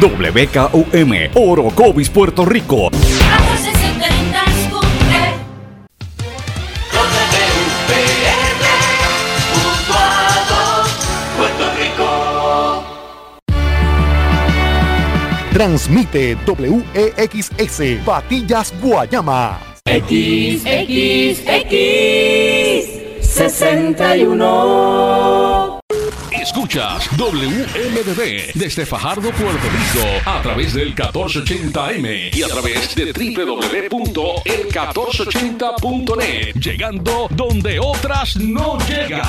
WKUM, Orocovis, Puerto Rico. Transmite WEXS Patillas Guayama. X, X, X 61. Escuchas WMDB desde Fajardo, Puerto Rico, a través del 1480M y a través de www.el1480.net, llegando donde otras no llegan.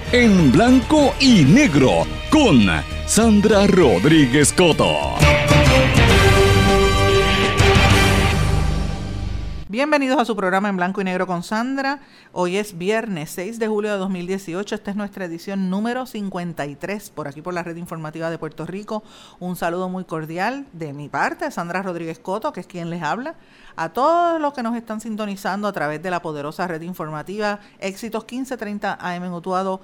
en blanco y negro con Sandra Rodríguez Coto. Bienvenidos a su programa en blanco y negro con Sandra. Hoy es viernes 6 de julio de 2018. Esta es nuestra edición número 53 por aquí por la red informativa de Puerto Rico. Un saludo muy cordial de mi parte, Sandra Rodríguez Coto, que es quien les habla. A todos los que nos están sintonizando a través de la poderosa red informativa Éxitos 1530 AM Utuado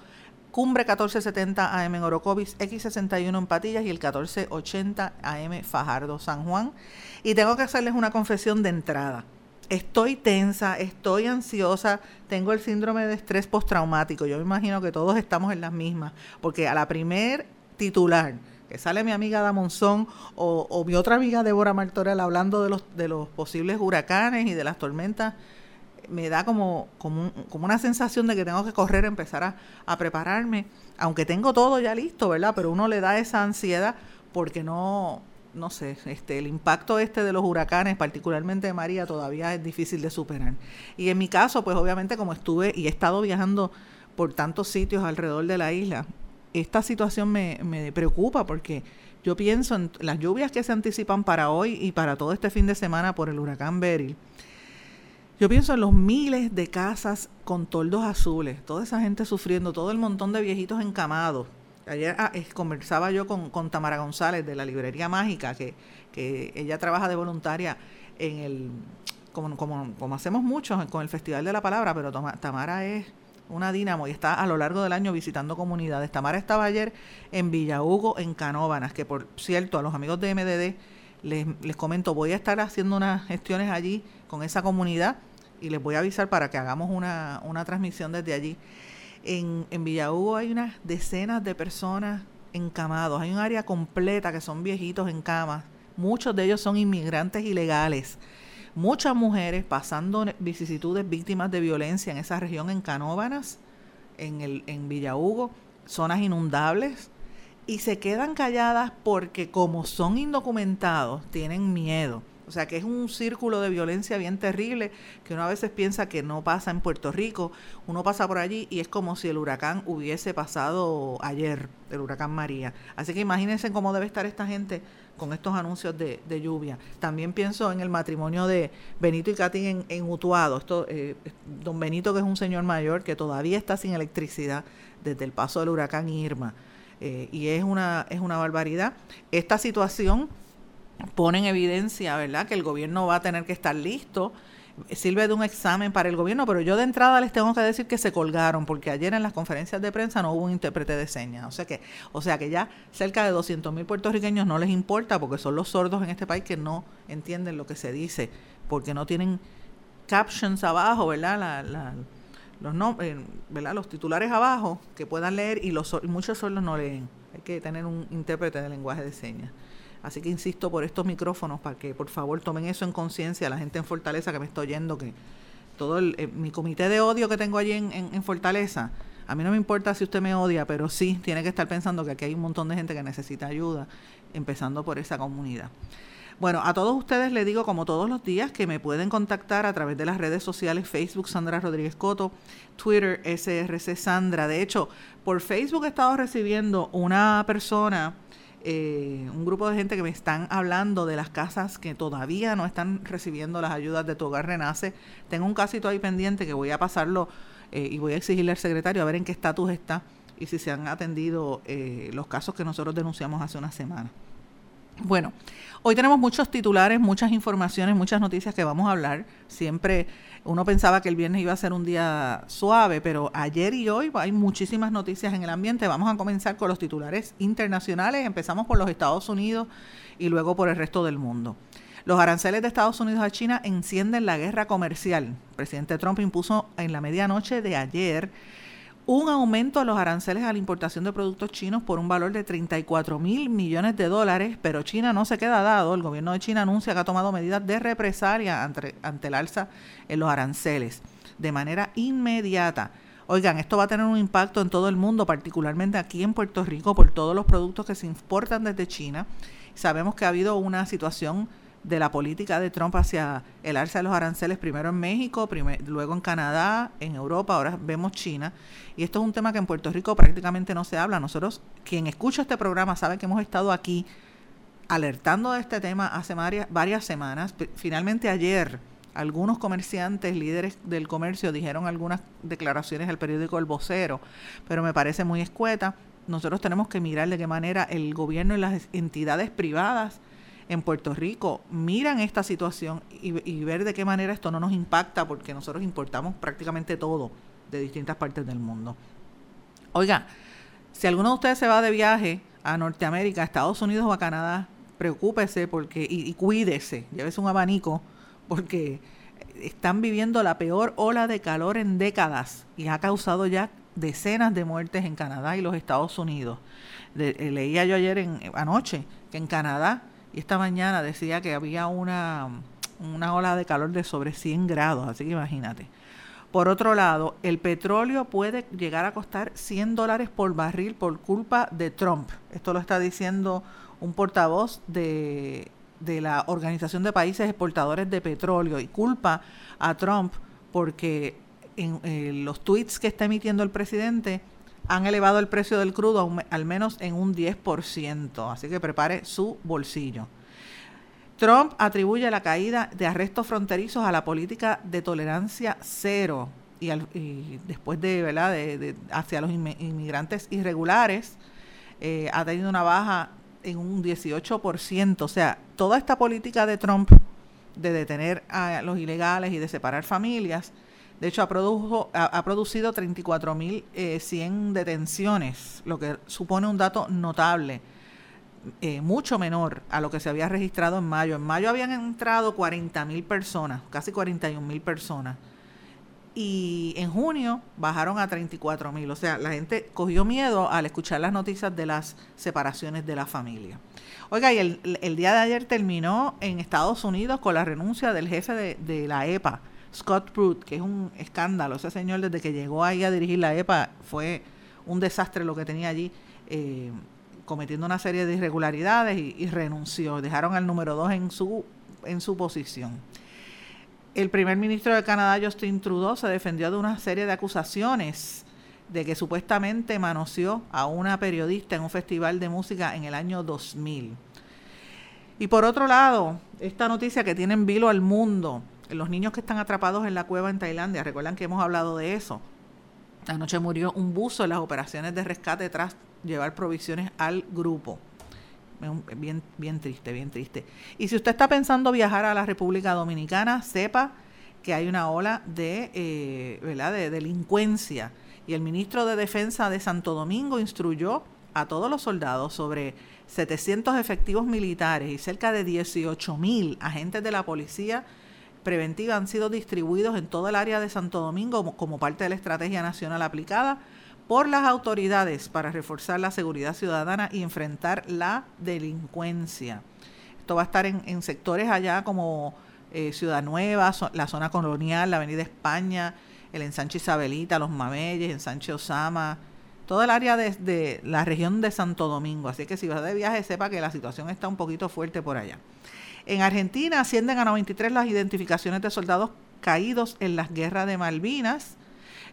Cumbre 1470 AM en Orocovis, X61 en Patillas y el 1480 AM Fajardo San Juan. Y tengo que hacerles una confesión de entrada. Estoy tensa, estoy ansiosa, tengo el síndrome de estrés postraumático. Yo me imagino que todos estamos en las mismas, porque a la primer titular que sale mi amiga Damonzón o, o mi otra amiga Débora Martorell hablando de los, de los posibles huracanes y de las tormentas me da como, como, como, una sensación de que tengo que correr, empezar a, a, prepararme, aunque tengo todo ya listo, ¿verdad? Pero uno le da esa ansiedad porque no, no sé, este, el impacto este de los huracanes, particularmente de María, todavía es difícil de superar. Y en mi caso, pues obviamente como estuve y he estado viajando por tantos sitios alrededor de la isla, esta situación me, me preocupa porque yo pienso en las lluvias que se anticipan para hoy y para todo este fin de semana por el huracán Beryl yo pienso en los miles de casas con toldos azules, toda esa gente sufriendo, todo el montón de viejitos encamados. Ayer ah, conversaba yo con, Tamara González de la Librería Mágica, que, que ella trabaja de voluntaria en el, como, como, como hacemos muchos con el Festival de la Palabra, pero Tamara es una dínamo y está a lo largo del año visitando comunidades. Tamara estaba ayer en Villa Hugo, en Canóbanas, que por cierto, a los amigos de MDD les, les comento, voy a estar haciendo unas gestiones allí con esa comunidad y les voy a avisar para que hagamos una, una transmisión desde allí. En, en Villahugo hay unas decenas de personas encamados, hay un área completa que son viejitos en camas, muchos de ellos son inmigrantes ilegales, muchas mujeres pasando vicisitudes víctimas de violencia en esa región en Canóbanas, en, el, en Villahugo, zonas inundables, y se quedan calladas porque como son indocumentados, tienen miedo o sea que es un círculo de violencia bien terrible que uno a veces piensa que no pasa en Puerto Rico. Uno pasa por allí y es como si el huracán hubiese pasado ayer, el huracán María. Así que imagínense cómo debe estar esta gente con estos anuncios de, lluvia. También pienso en el matrimonio de Benito y Katy en, Utuado. Esto, eh, don Benito, que es un señor mayor que todavía está sin electricidad desde el paso del huracán Irma. Eh, y es una, es una barbaridad. Esta situación pone en evidencia, ¿verdad?, que el gobierno va a tener que estar listo. Sirve de un examen para el gobierno, pero yo de entrada les tengo que decir que se colgaron, porque ayer en las conferencias de prensa no hubo un intérprete de señas. O sea que, o sea que ya cerca de 200 mil puertorriqueños no les importa, porque son los sordos en este país que no entienden lo que se dice, porque no tienen captions abajo, ¿verdad? La, los, nombres, ¿verdad? los titulares abajo que puedan leer y los muchos sordos no leen. Hay que tener un intérprete de lenguaje de señas. Así que insisto por estos micrófonos para que por favor tomen eso en conciencia, la gente en Fortaleza que me está oyendo, que todo el, eh, mi comité de odio que tengo allí en, en, Fortaleza, a mí no me importa si usted me odia, pero sí tiene que estar pensando que aquí hay un montón de gente que necesita ayuda, empezando por esa comunidad. Bueno, a todos ustedes les digo, como todos los días, que me pueden contactar a través de las redes sociales Facebook Sandra Rodríguez Coto, Twitter SRC Sandra. De hecho, por Facebook he estado recibiendo una persona eh, un grupo de gente que me están hablando de las casas que todavía no están recibiendo las ayudas de Tu Hogar Renace. Tengo un casito ahí pendiente que voy a pasarlo eh, y voy a exigirle al secretario a ver en qué estatus está y si se han atendido eh, los casos que nosotros denunciamos hace una semana. Bueno, hoy tenemos muchos titulares, muchas informaciones, muchas noticias que vamos a hablar. Siempre uno pensaba que el viernes iba a ser un día suave, pero ayer y hoy hay muchísimas noticias en el ambiente. Vamos a comenzar con los titulares internacionales. Empezamos por los Estados Unidos y luego por el resto del mundo. Los aranceles de Estados Unidos a China encienden la guerra comercial. El presidente Trump impuso en la medianoche de ayer un aumento a los aranceles a la importación de productos chinos por un valor de 34 mil millones de dólares, pero China no se queda dado. El gobierno de China anuncia que ha tomado medidas de represalia ante, ante el alza en los aranceles de manera inmediata. Oigan, esto va a tener un impacto en todo el mundo, particularmente aquí en Puerto Rico, por todos los productos que se importan desde China. Sabemos que ha habido una situación de la política de Trump hacia el alza de los aranceles, primero en México, luego en Canadá, en Europa, ahora vemos China. Y esto es un tema que en Puerto Rico prácticamente no se habla. Nosotros, quien escucha este programa, sabe que hemos estado aquí alertando de este tema hace varias, varias semanas. Finalmente ayer, algunos comerciantes, líderes del comercio, dijeron algunas declaraciones al periódico El Vocero, pero me parece muy escueta. Nosotros tenemos que mirar de qué manera el gobierno y las entidades privadas en Puerto Rico miran esta situación y, ver de qué manera esto no nos impacta, porque nosotros importamos prácticamente todo de distintas partes del mundo. Oiga, si alguno de ustedes se va de viaje a Norteamérica, a Estados Unidos o a Canadá, preocúpese porque y, y cuídese, llévese un abanico, porque están viviendo la peor ola de calor en décadas y ha causado ya decenas de muertes en Canadá y los Estados Unidos. Eh, leía yo ayer en, anoche que en Canadá y esta mañana decía que había una, una ola de calor de sobre 100 grados, así que imagínate. Por otro lado, el petróleo puede llegar a costar 100 dólares por barril por culpa de Trump. Esto lo está diciendo un portavoz de, de la Organización de Países Exportadores de Petróleo y culpa a Trump porque en, eh, los tweets que está emitiendo el presidente han elevado el precio del crudo al menos en un 10%, así que prepare su bolsillo. Trump atribuye la caída de arrestos fronterizos a la política de tolerancia cero y, después de, ¿verdad? De, hacia los inmigrantes irregulares eh, ha tenido una baja en un 18%. O sea, toda esta política de Trump de detener a los ilegales y de separar familias de hecho, ha, produjo, ha, producido 34.100 eh, detenciones, lo que supone un dato notable, eh, mucho menor a lo que se había registrado en mayo. En mayo habían entrado 40.000 personas, casi 41.000 personas. Y en junio bajaron a 34.000. O sea, la gente cogió miedo al escuchar las noticias de las separaciones de la familia. Oiga, y el, día de ayer terminó en Estados Unidos con la renuncia del jefe de la EPA, Scott Pruitt, que es un escándalo. Ese señor desde que llegó ahí a dirigir la EPA fue un desastre lo que tenía allí, eh, cometiendo una serie de irregularidades y, renunció. Dejaron al número dos en su, en su posición. El primer ministro de Canadá, Justin Trudeau, se defendió de una serie de acusaciones de que supuestamente manoseó a una periodista en un festival de música en el año 2000. Y por otro lado, esta noticia que tiene en vilo al mundo, los niños que están atrapados en la cueva en Tailandia, recuerdan que hemos hablado de eso. Anoche murió un buzo en las operaciones de rescate tras llevar provisiones al grupo. Bien, bien triste, bien triste. Y si usted está pensando viajar a la República Dominicana, sepa que hay una ola de, eh, ¿verdad? de delincuencia. Y el ministro de Defensa de Santo Domingo instruyó a todos los soldados sobre 700 efectivos militares y cerca de 18 mil agentes de la policía preventiva han sido distribuidos en todo el área de Santo Domingo como, parte de la estrategia nacional aplicada por las autoridades para reforzar la seguridad ciudadana y enfrentar la delincuencia. Esto va a estar en, sectores allá como eh, Ciudad Nueva, la zona colonial, la Avenida España, el ensanche Isabelita, los Mameyes, ensanche Osama, todo el área de, de, la región de Santo Domingo. Así que si vas de viaje, sepa que la situación está un poquito fuerte por allá. En Argentina ascienden a 93 las identificaciones de soldados caídos en las guerras de Malvinas.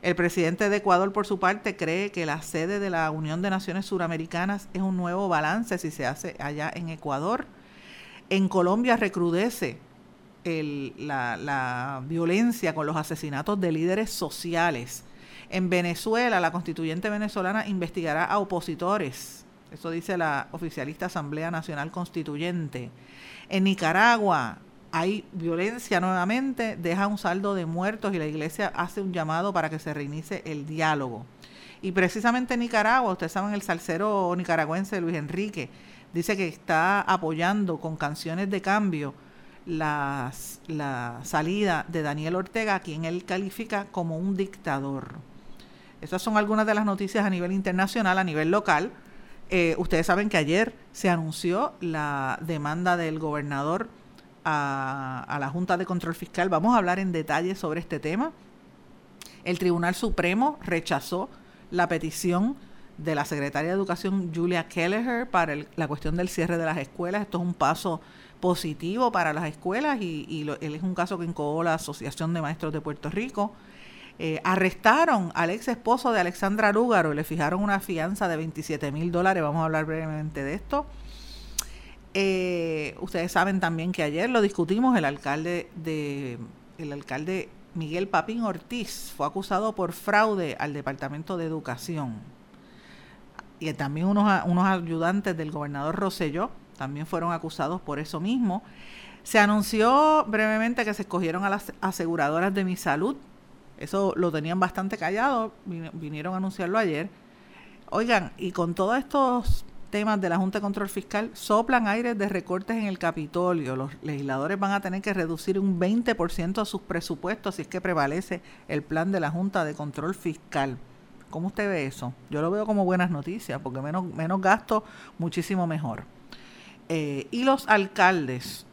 El presidente de Ecuador, por su parte, cree que la sede de la Unión de Naciones Suramericanas es un nuevo balance si se hace allá en Ecuador. En Colombia recrudece la, violencia con los asesinatos de líderes sociales. En Venezuela, la constituyente venezolana investigará a opositores. Eso dice la oficialista Asamblea Nacional Constituyente. En Nicaragua hay violencia nuevamente, deja un saldo de muertos y la iglesia hace un llamado para que se reinicie el diálogo. Y precisamente en Nicaragua, ustedes saben, el salsero nicaragüense Luis Enrique dice que está apoyando con canciones de cambio la salida de Daniel Ortega, a quien él califica como un dictador. Esas son algunas de las noticias a nivel internacional, a nivel local. Eh, ustedes saben que ayer se anunció la demanda del gobernador a, la Junta de Control Fiscal. Vamos a hablar en detalle sobre este tema. El Tribunal Supremo rechazó la petición de la secretaria de Educación Julia Kelleher para la cuestión del cierre de las escuelas. Esto es un paso positivo para las escuelas y, él es un caso que incubó la Asociación de Maestros de Puerto Rico. Eh, arrestaron al ex esposo de Alexandra Lúgaro y le fijaron una fianza de 27 mil dólares. Vamos a hablar brevemente de esto. Eh, ustedes saben también que ayer lo discutimos, el alcalde de el alcalde Miguel Papín Ortiz fue acusado por fraude al Departamento de Educación. Y también unos, unos ayudantes del gobernador Rosselló también fueron acusados por eso mismo. Se anunció brevemente que se escogieron a las aseguradoras de mi salud. Eso lo tenían bastante callado, vinieron a anunciarlo ayer. Oigan, y con todos estos temas de la Junta de Control Fiscal, soplan aires de recortes en el Capitolio. Los legisladores van a tener que reducir un 20% a sus presupuestos si es que prevalece el plan de la Junta de Control Fiscal. ¿Cómo usted ve eso? Yo lo veo como buenas noticias, porque menos, menos gasto, muchísimo mejor. Eh, y los alcaldes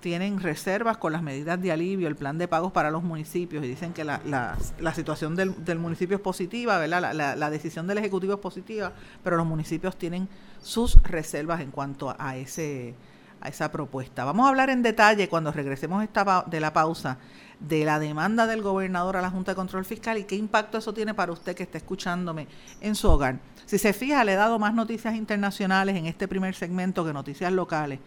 tienen reservas con las medidas de alivio, el plan de pagos para los municipios, y dicen que la, la, situación del, del, municipio es positiva, ¿verdad? La, la, decisión del Ejecutivo es positiva, pero los municipios tienen sus reservas en cuanto a, ese, a esa propuesta. Vamos a hablar en detalle cuando regresemos esta de la pausa de la demanda del gobernador a la Junta de Control Fiscal y qué impacto eso tiene para usted que está escuchándome en su hogar. Si se fija, le he dado más noticias internacionales en este primer segmento que noticias locales,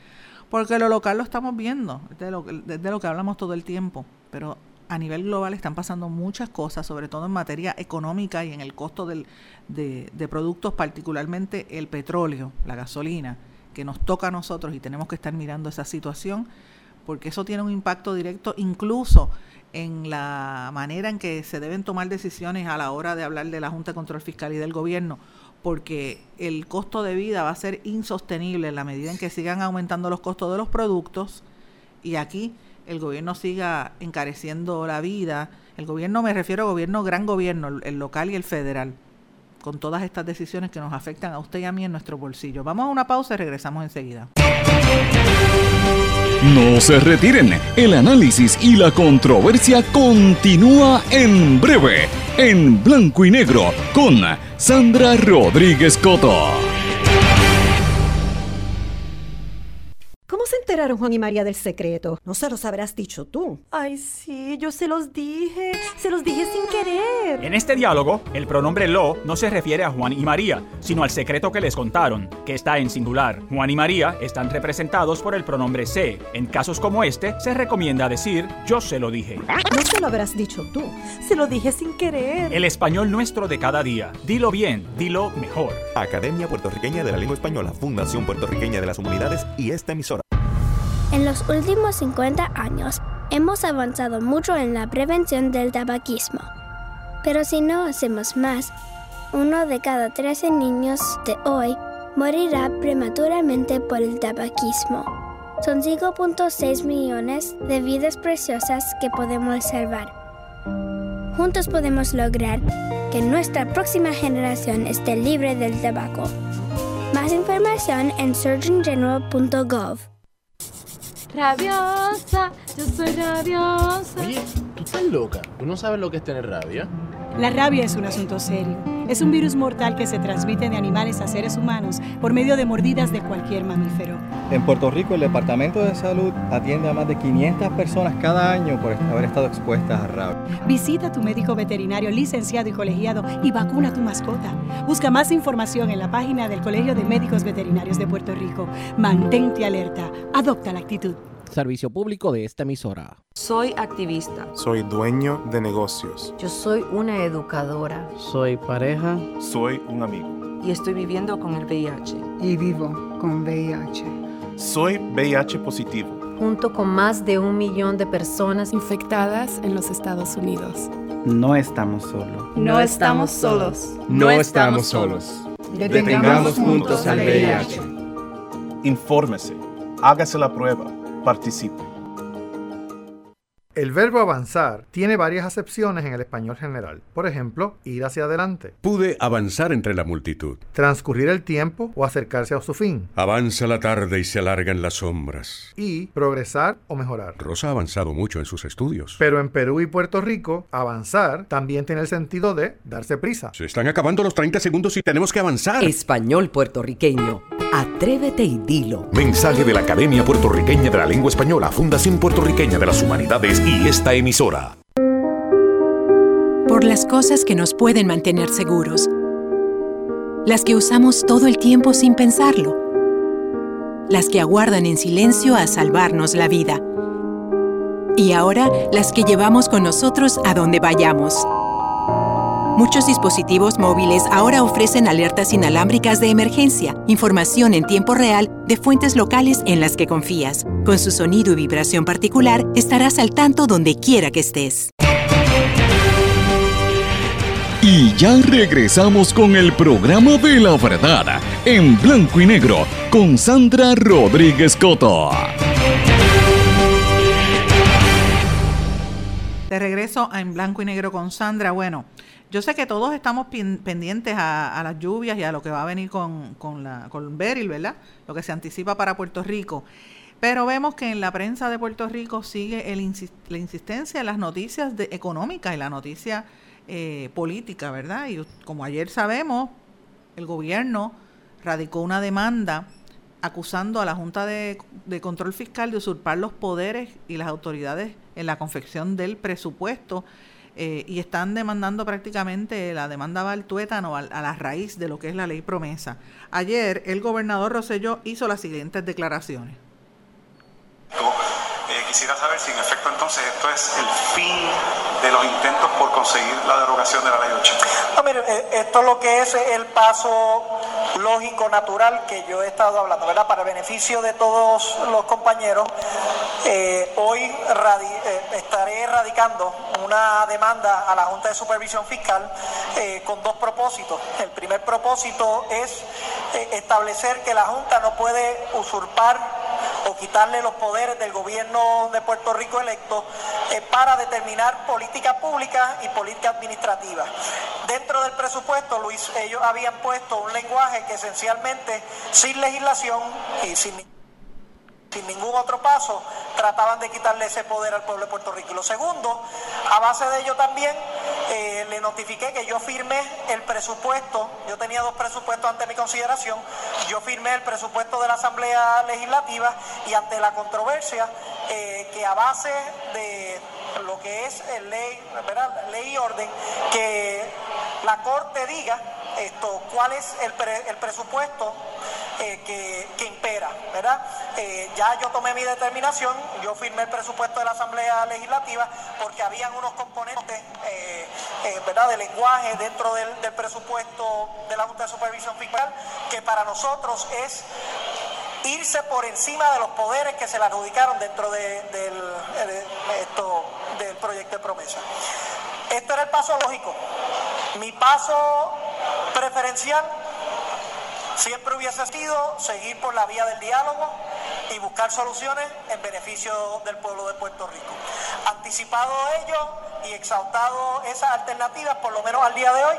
porque lo local lo estamos viendo, desde lo, lo que hablamos todo el tiempo, pero a nivel global están pasando muchas cosas, sobre todo en materia económica y en el costo de, de productos, particularmente el petróleo, la gasolina, que nos toca a nosotros y tenemos que estar mirando esa situación porque eso tiene un impacto directo incluso en la manera en que se deben tomar decisiones a la hora de hablar de la Junta de Control Fiscal y del gobierno, porque el costo de vida va a ser insostenible en la medida en que sigan aumentando los costos de los productos y aquí el gobierno siga encareciendo la vida. El gobierno, me refiero a gobierno, gran gobierno, el local y el federal, con todas estas decisiones que nos afectan a usted y a mí en nuestro bolsillo. Vamos a una pausa y regresamos enseguida. No se retiren, el análisis y la controversia continúa en breve, en blanco y negro, con Sandra Rodríguez Coto. Enteraron Juan y María del secreto? No se los habrás dicho tú. Ay, sí, yo se los dije. Se los dije sin querer. En este diálogo, el pronombre lo no se refiere a Juan y María, sino al secreto que les contaron, que está en singular. Juan y María están representados por el pronombre se. En casos como este, se recomienda decir yo se lo dije. No se lo habrás dicho tú. Se lo dije sin querer. El español nuestro de cada día. Dilo bien, dilo mejor. Academia Puertorriqueña de la Lengua Española, Fundación Puertorriqueña de las Humanidades y esta emisora. En los últimos 50 años hemos avanzado mucho en la prevención del tabaquismo. Pero si no hacemos más, uno de cada 13 niños de hoy morirá prematuramente por el tabaquismo. Son 5.6 millones de vidas preciosas que podemos salvar. Juntos podemos lograr que nuestra próxima generación esté libre del tabaco. Más información en surgeongeneral.gov. Rabiosa, yo soy rabiosa. Oye, tú estás loca. ¿Tú no sabes lo que es tener rabia? La rabia es un asunto serio Es un virus mortal que se transmite de animales a seres humanos por medio de mordidas de cualquier mamífero. En Puerto Rico, el Departamento de Salud atiende a más de 500 personas cada año por haber estado expuestas a rabia. Visita a tu médico veterinario licenciado y colegiado y vacuna a tu mascota. Busca más información en la página del Colegio de Médicos Veterinarios de Puerto Rico. Mantente alerta. Adopta la actitud. Servicio público de esta emisora. Soy activista. Soy dueño de negocios. Yo soy una educadora. Soy pareja. Soy un amigo. Y estoy viviendo con el VIH. Y vivo con VIH. Soy VIH positivo. Junto con más de un millón de personas infectadas en los Estados Unidos. No estamos solos. No estamos solos. No estamos solos. Detengamos juntos al VIH. Infórmese. Hágase la prueba participe. El verbo avanzar tiene varias acepciones en el español general. Por ejemplo, ir hacia adelante. Pude avanzar entre la multitud. Transcurrir el tiempo o acercarse a su fin. Avanza la tarde y se alargan las sombras. Y progresar o mejorar. Rosa ha avanzado mucho en sus estudios. Pero en Perú y Puerto Rico, avanzar también tiene el sentido de darse prisa. Se están acabando los 30 segundos y tenemos que avanzar. Español puertorriqueño. Atrévete y dilo. Mensaje de la Academia Puertorriqueña de la Lengua Española, Fundación Puertorriqueña de las Humanidades y esta emisora. Por las cosas que nos pueden mantener seguros. Las que usamos todo el tiempo sin pensarlo. Las que aguardan en silencio a salvarnos la vida. Y ahora las que llevamos con nosotros a donde vayamos. Muchos dispositivos móviles ahora ofrecen alertas inalámbricas de emergencia, información en tiempo real de fuentes locales en las que confías. Con su sonido y vibración particular, estarás al tanto donde quiera que estés. Y ya regresamos con el programa de la verdad, en blanco y negro, con Sandra Rodríguez Coto. De regreso a En Blanco y Negro con Sandra. Bueno, yo sé que todos estamos pendientes a, las lluvias y a lo que va a venir con, con, la, con Beryl, ¿verdad? Lo que se anticipa para Puerto Rico. Pero vemos que en la prensa de Puerto Rico sigue la insistencia en las noticias de, económicas y la noticia eh, política, ¿verdad? Y como ayer sabemos, el gobierno radicó una demanda acusando a la Junta de, Control Fiscal de usurpar los poderes y las autoridades en la confección del presupuesto eh, y están demandando prácticamente, la demanda va al tuétano, a, la raíz de lo que es la ley promesa. Ayer el gobernador Rosselló hizo las siguientes declaraciones. Eh, quisiera saber si en efecto entonces esto es el fin de los intentos por conseguir la derogación de la ley 8. No, mire, eh, esto lo que es el paso lógico, natural que yo he estado hablando, ¿verdad? Para beneficio de todos los compañeros, eh, hoy eh, estaré radicando una demanda a la Junta de Supervisión Fiscal eh, con dos propósitos. El primer propósito es establecer que la Junta no puede usurpar o quitarle los poderes del gobierno de Puerto Rico electo para determinar política pública y política administrativa. Dentro del presupuesto, Luis, ellos habían puesto un lenguaje que esencialmente, sin legislación y sin sin ningún otro paso, trataban de quitarle ese poder al pueblo de Puerto Rico. Y lo segundo, a base de ello también, eh, le notifiqué que yo firmé el presupuesto, yo tenía dos presupuestos ante mi consideración, yo firmé el presupuesto de la Asamblea Legislativa y ante la controversia eh, que a base de lo que es ley, ley y orden, que la Corte diga esto, cuál es el, el presupuesto eh, que, impera, ¿verdad? Eh, ya yo tomé mi determinación, yo firmé el presupuesto de la Asamblea Legislativa porque habían unos componentes, eh, ¿verdad?, de lenguaje dentro del, presupuesto de la Junta de Supervisión Fiscal que para nosotros es irse por encima de los poderes que se le adjudicaron dentro del, esto, del proyecto de promesa. Esto era el paso lógico. Mi paso preferencial siempre hubiese sido seguir por la vía del diálogo y buscar soluciones en beneficio del pueblo de Puerto Rico. Anticipado ello y exaltado esas alternativas, por lo menos al día de hoy,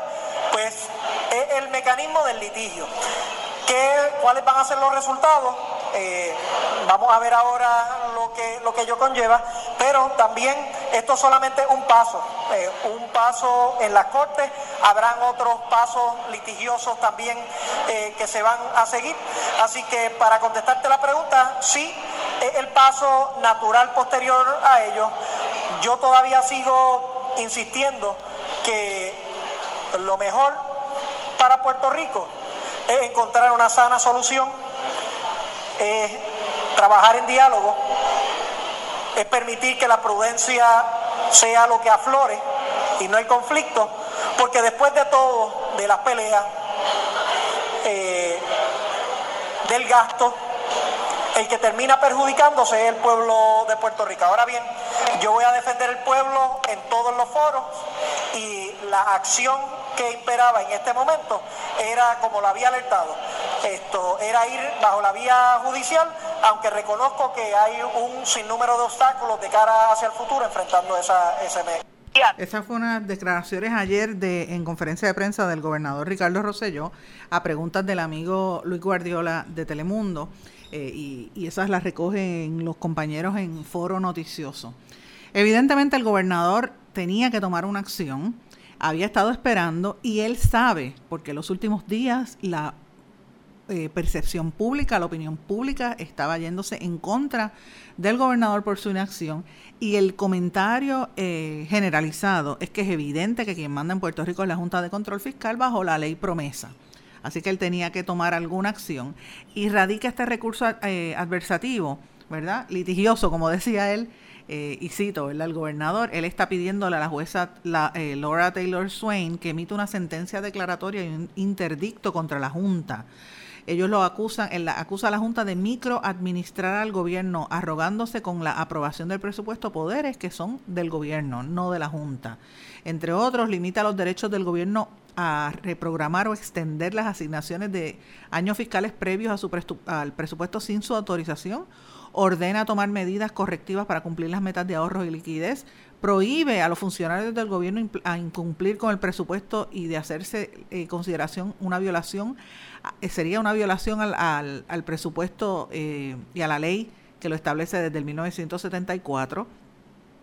pues es el mecanismo del litigio. ¿Qué, ¿Cuáles van a ser los resultados? Eh, vamos a ver ahora lo que, lo que ello conlleva, Pero también esto es solamente un paso, eh, un paso en las cortes, habrán otros pasos litigiosos también eh, que se van a seguir. Así que para contestarte la pregunta, sí, es el paso natural posterior a ello. Yo todavía sigo insistiendo que lo mejor para Puerto Rico es encontrar una sana solución, es trabajar en diálogo, es permitir que la prudencia sea lo que aflore y no el conflicto, porque después de todo, de las peleas, eh, del gasto, el que termina perjudicándose es el pueblo de Puerto Rico. Ahora bien, yo voy a defender el pueblo en todos los foros y la acción que imperaba en este momento era, como lo había alertado, esto era ir bajo la vía judicial, aunque reconozco que hay un sinnúmero de obstáculos de cara hacia el futuro enfrentando esa, ese Esas fueron unas declaraciones ayer de, en conferencia de prensa del gobernador Ricardo Rosselló a preguntas del amigo Luis Guardiola de Telemundo eh, y, y esas las recogen los compañeros en foro noticioso. Evidentemente el gobernador tenía que tomar una acción, había estado esperando y él sabe, porque los últimos días la eh, percepción pública, la opinión pública estaba yéndose en contra del gobernador por su inacción y el comentario eh, generalizado es que es evidente que quien manda en Puerto Rico es la Junta de Control Fiscal bajo la ley promesa. Así que él tenía que tomar alguna acción y radica este recurso eh, adversativo, ¿verdad? Litigioso, como decía él, y cito, ¿verdad? El gobernador, él está pidiéndole a la jueza la, Laura Taylor Swain que emita una sentencia declaratoria y un interdicto contra la Junta ellos lo acusan, él acusa a la Junta de microadministrar al gobierno, arrogándose con la aprobación del presupuesto poderes que son del gobierno, no de la Junta. Entre otros, limita los derechos del gobierno a reprogramar o extender las asignaciones de años fiscales previos a su al presupuesto sin su autorización, ordena tomar medidas correctivas para cumplir las metas de ahorro y liquidez, prohíbe a los funcionarios del gobierno a incumplir con el presupuesto y de hacerse eh, consideración una violación, sería una violación al, presupuesto eh, y a la ley que lo establece desde el 1974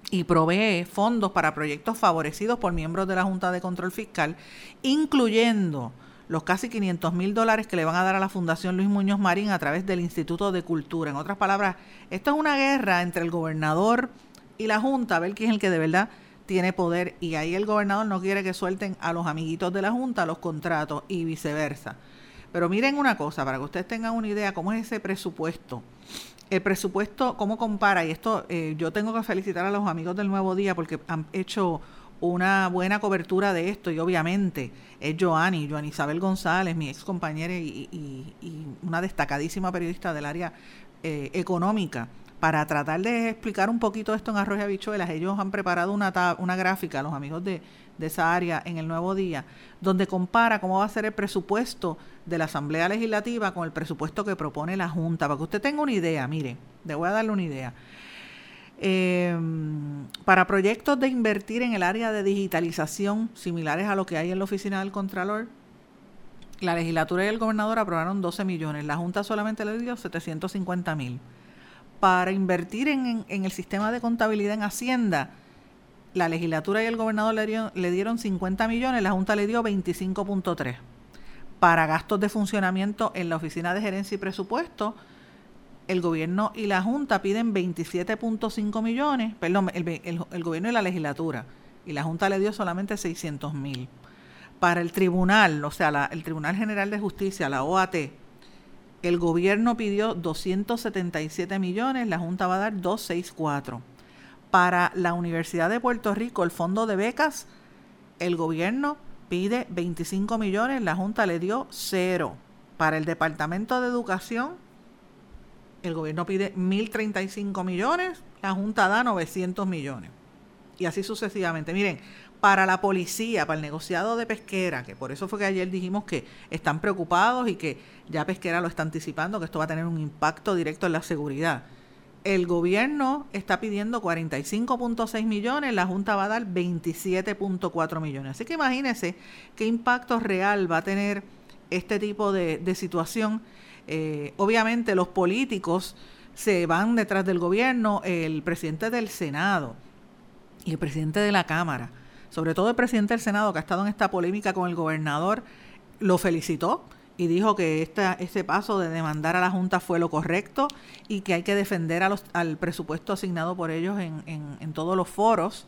y provee fondos para proyectos favorecidos por miembros de la Junta de Control Fiscal, incluyendo los casi 500 mil dólares que le van a dar a la Fundación Luis Muñoz Marín a través del Instituto de Cultura. En otras palabras, esto es una guerra entre el gobernador y la Junta a ver quién es el que de verdad tiene poder y ahí el gobernador no quiere que suelten a los amiguitos de la Junta los contratos y viceversa. Pero miren una cosa, para que ustedes tengan una idea cómo es ese presupuesto. El presupuesto, ¿cómo compara? Y esto eh, yo tengo que felicitar a los amigos del Nuevo Día porque han hecho una buena cobertura de esto y obviamente es Joanny, Joanny Isabel González, mi ex compañera y, una destacadísima periodista del área eh, económica para tratar de explicar un poquito esto en Arroz y Habichuelas, ellos han preparado una, una gráfica, los amigos de, de esa área en el Nuevo Día, donde compara cómo va a ser el presupuesto de la Asamblea Legislativa con el presupuesto que propone la Junta. Para que usted tenga una idea, mire, le voy a darle una idea. Eh, para proyectos de invertir en el área de digitalización similares a lo que hay en la oficina del Contralor, la legislatura y el gobernador aprobaron 12 millones, la Junta solamente le dio 750 mil para invertir en, el sistema de contabilidad en Hacienda, la legislatura y el gobernador le dieron, le dieron 50 millones, la Junta le dio 25.3. Para gastos de funcionamiento en la Oficina de Gerencia y Presupuesto, el gobierno y la Junta piden 27.5 millones, perdón, el, gobierno y la legislatura, y la Junta le dio solamente 600 mil. Para el tribunal, o sea, el Tribunal General de Justicia, la OAT, el gobierno pidió 277 millones, la Junta va a dar 264. Para la Universidad de Puerto Rico, el fondo de becas, el gobierno pide 25 millones, la Junta le dio cero. Para el Departamento de Educación, el gobierno pide 1.035 millones, la Junta da 900 millones. Y así sucesivamente. Miren, para la policía, para el negociado de pesquera, que por eso fue que ayer dijimos que están preocupados y que ya pesquera lo está anticipando, que esto va a tener un impacto directo en la seguridad. El gobierno está pidiendo 45.6 millones, la Junta va a dar 27.4 millones. Así que imagínense qué impacto real va a tener este tipo de, situación. Eh, obviamente los políticos se van detrás del gobierno, el presidente del Senado y el presidente de la Cámara, sobre todo el presidente del Senado que ha estado en esta polémica con el gobernador, lo felicitó y dijo que esta, este paso de demandar a la Junta fue lo correcto y que hay que defender a los, al presupuesto asignado por ellos en, en, todos los foros.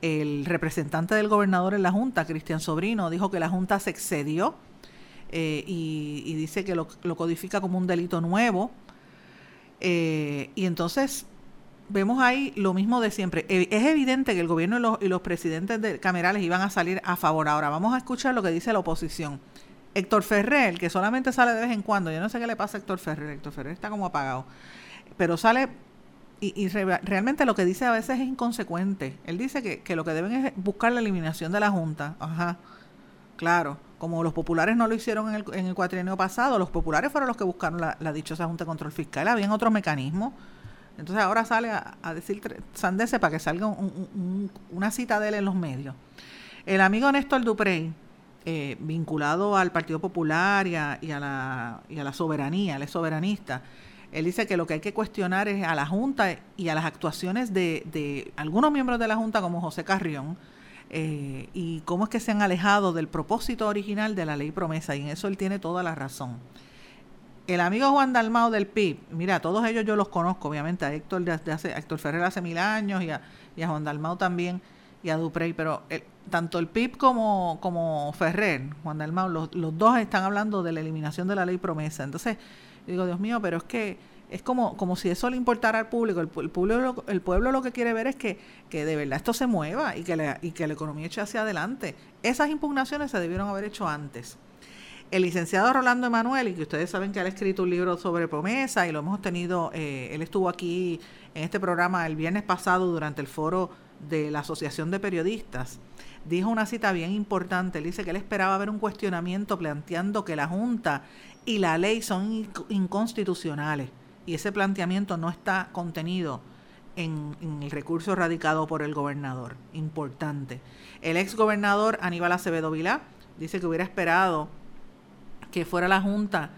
El representante del gobernador en la Junta, Cristian Sobrino, dijo que la Junta se excedió eh, y, dice que lo, lo, codifica como un delito nuevo. Eh, y entonces vemos ahí lo mismo de siempre. Eh, es evidente que el gobierno y los, y los presidentes de camerales iban a salir a favor. Ahora vamos a escuchar lo que dice la oposición. Héctor Ferrer, que solamente sale de vez en cuando, yo no sé qué le pasa a Héctor Ferrer, Héctor Ferrer está como apagado, pero sale y, realmente lo que dice a veces es inconsecuente. Él dice que, lo que deben es buscar la eliminación de la Junta. Ajá, claro. Como los populares no lo hicieron en el, en el cuatrienio pasado, los populares fueron los que buscaron la, dichosa Junta de Control Fiscal. Habían otros mecanismos. Entonces ahora sale a, decir sandese para que salga una cita de él en los medios. El amigo Néstor Duprey, eh, vinculado al Partido Popular y a, la, y a la soberanía, él es soberanista. Él dice que lo que hay que cuestionar es a la Junta y a las actuaciones de, algunos miembros de la Junta, como José Carrión, eh, y cómo es que se han alejado del propósito original de la ley promesa, y en eso él tiene toda la razón. El amigo Juan Dalmao del PIB, mira, todos ellos yo los conozco, obviamente, a Héctor, de, hace, Héctor Ferrer hace mil años y a, Juan Dalmao también y a Duprey, pero el, tanto el PIB como, como Ferrer, Juan Dalmau, los, los dos están hablando de la eliminación de la ley promesa. Entonces, digo, Dios mío, pero es que es como, como si eso le importara al público. El, pueblo, el pueblo lo que quiere ver es que, que de verdad esto se mueva y que, la, y que la economía eche hacia adelante. Esas impugnaciones se debieron haber hecho antes. El licenciado Rolando Emanuel, y que ustedes saben que ha escrito un libro sobre promesa y lo hemos tenido, eh, él estuvo aquí en este programa el viernes pasado durante el foro de la Asociación de Periodistas dijo una cita bien importante. Él dice que él esperaba ver un cuestionamiento planteando que la Junta y la ley son inconstitucionales. Y ese planteamiento no está contenido en, el recurso radicado por el gobernador. Importante. El ex gobernador Aníbal Acevedo Vilá dice que hubiera esperado que fuera la Junta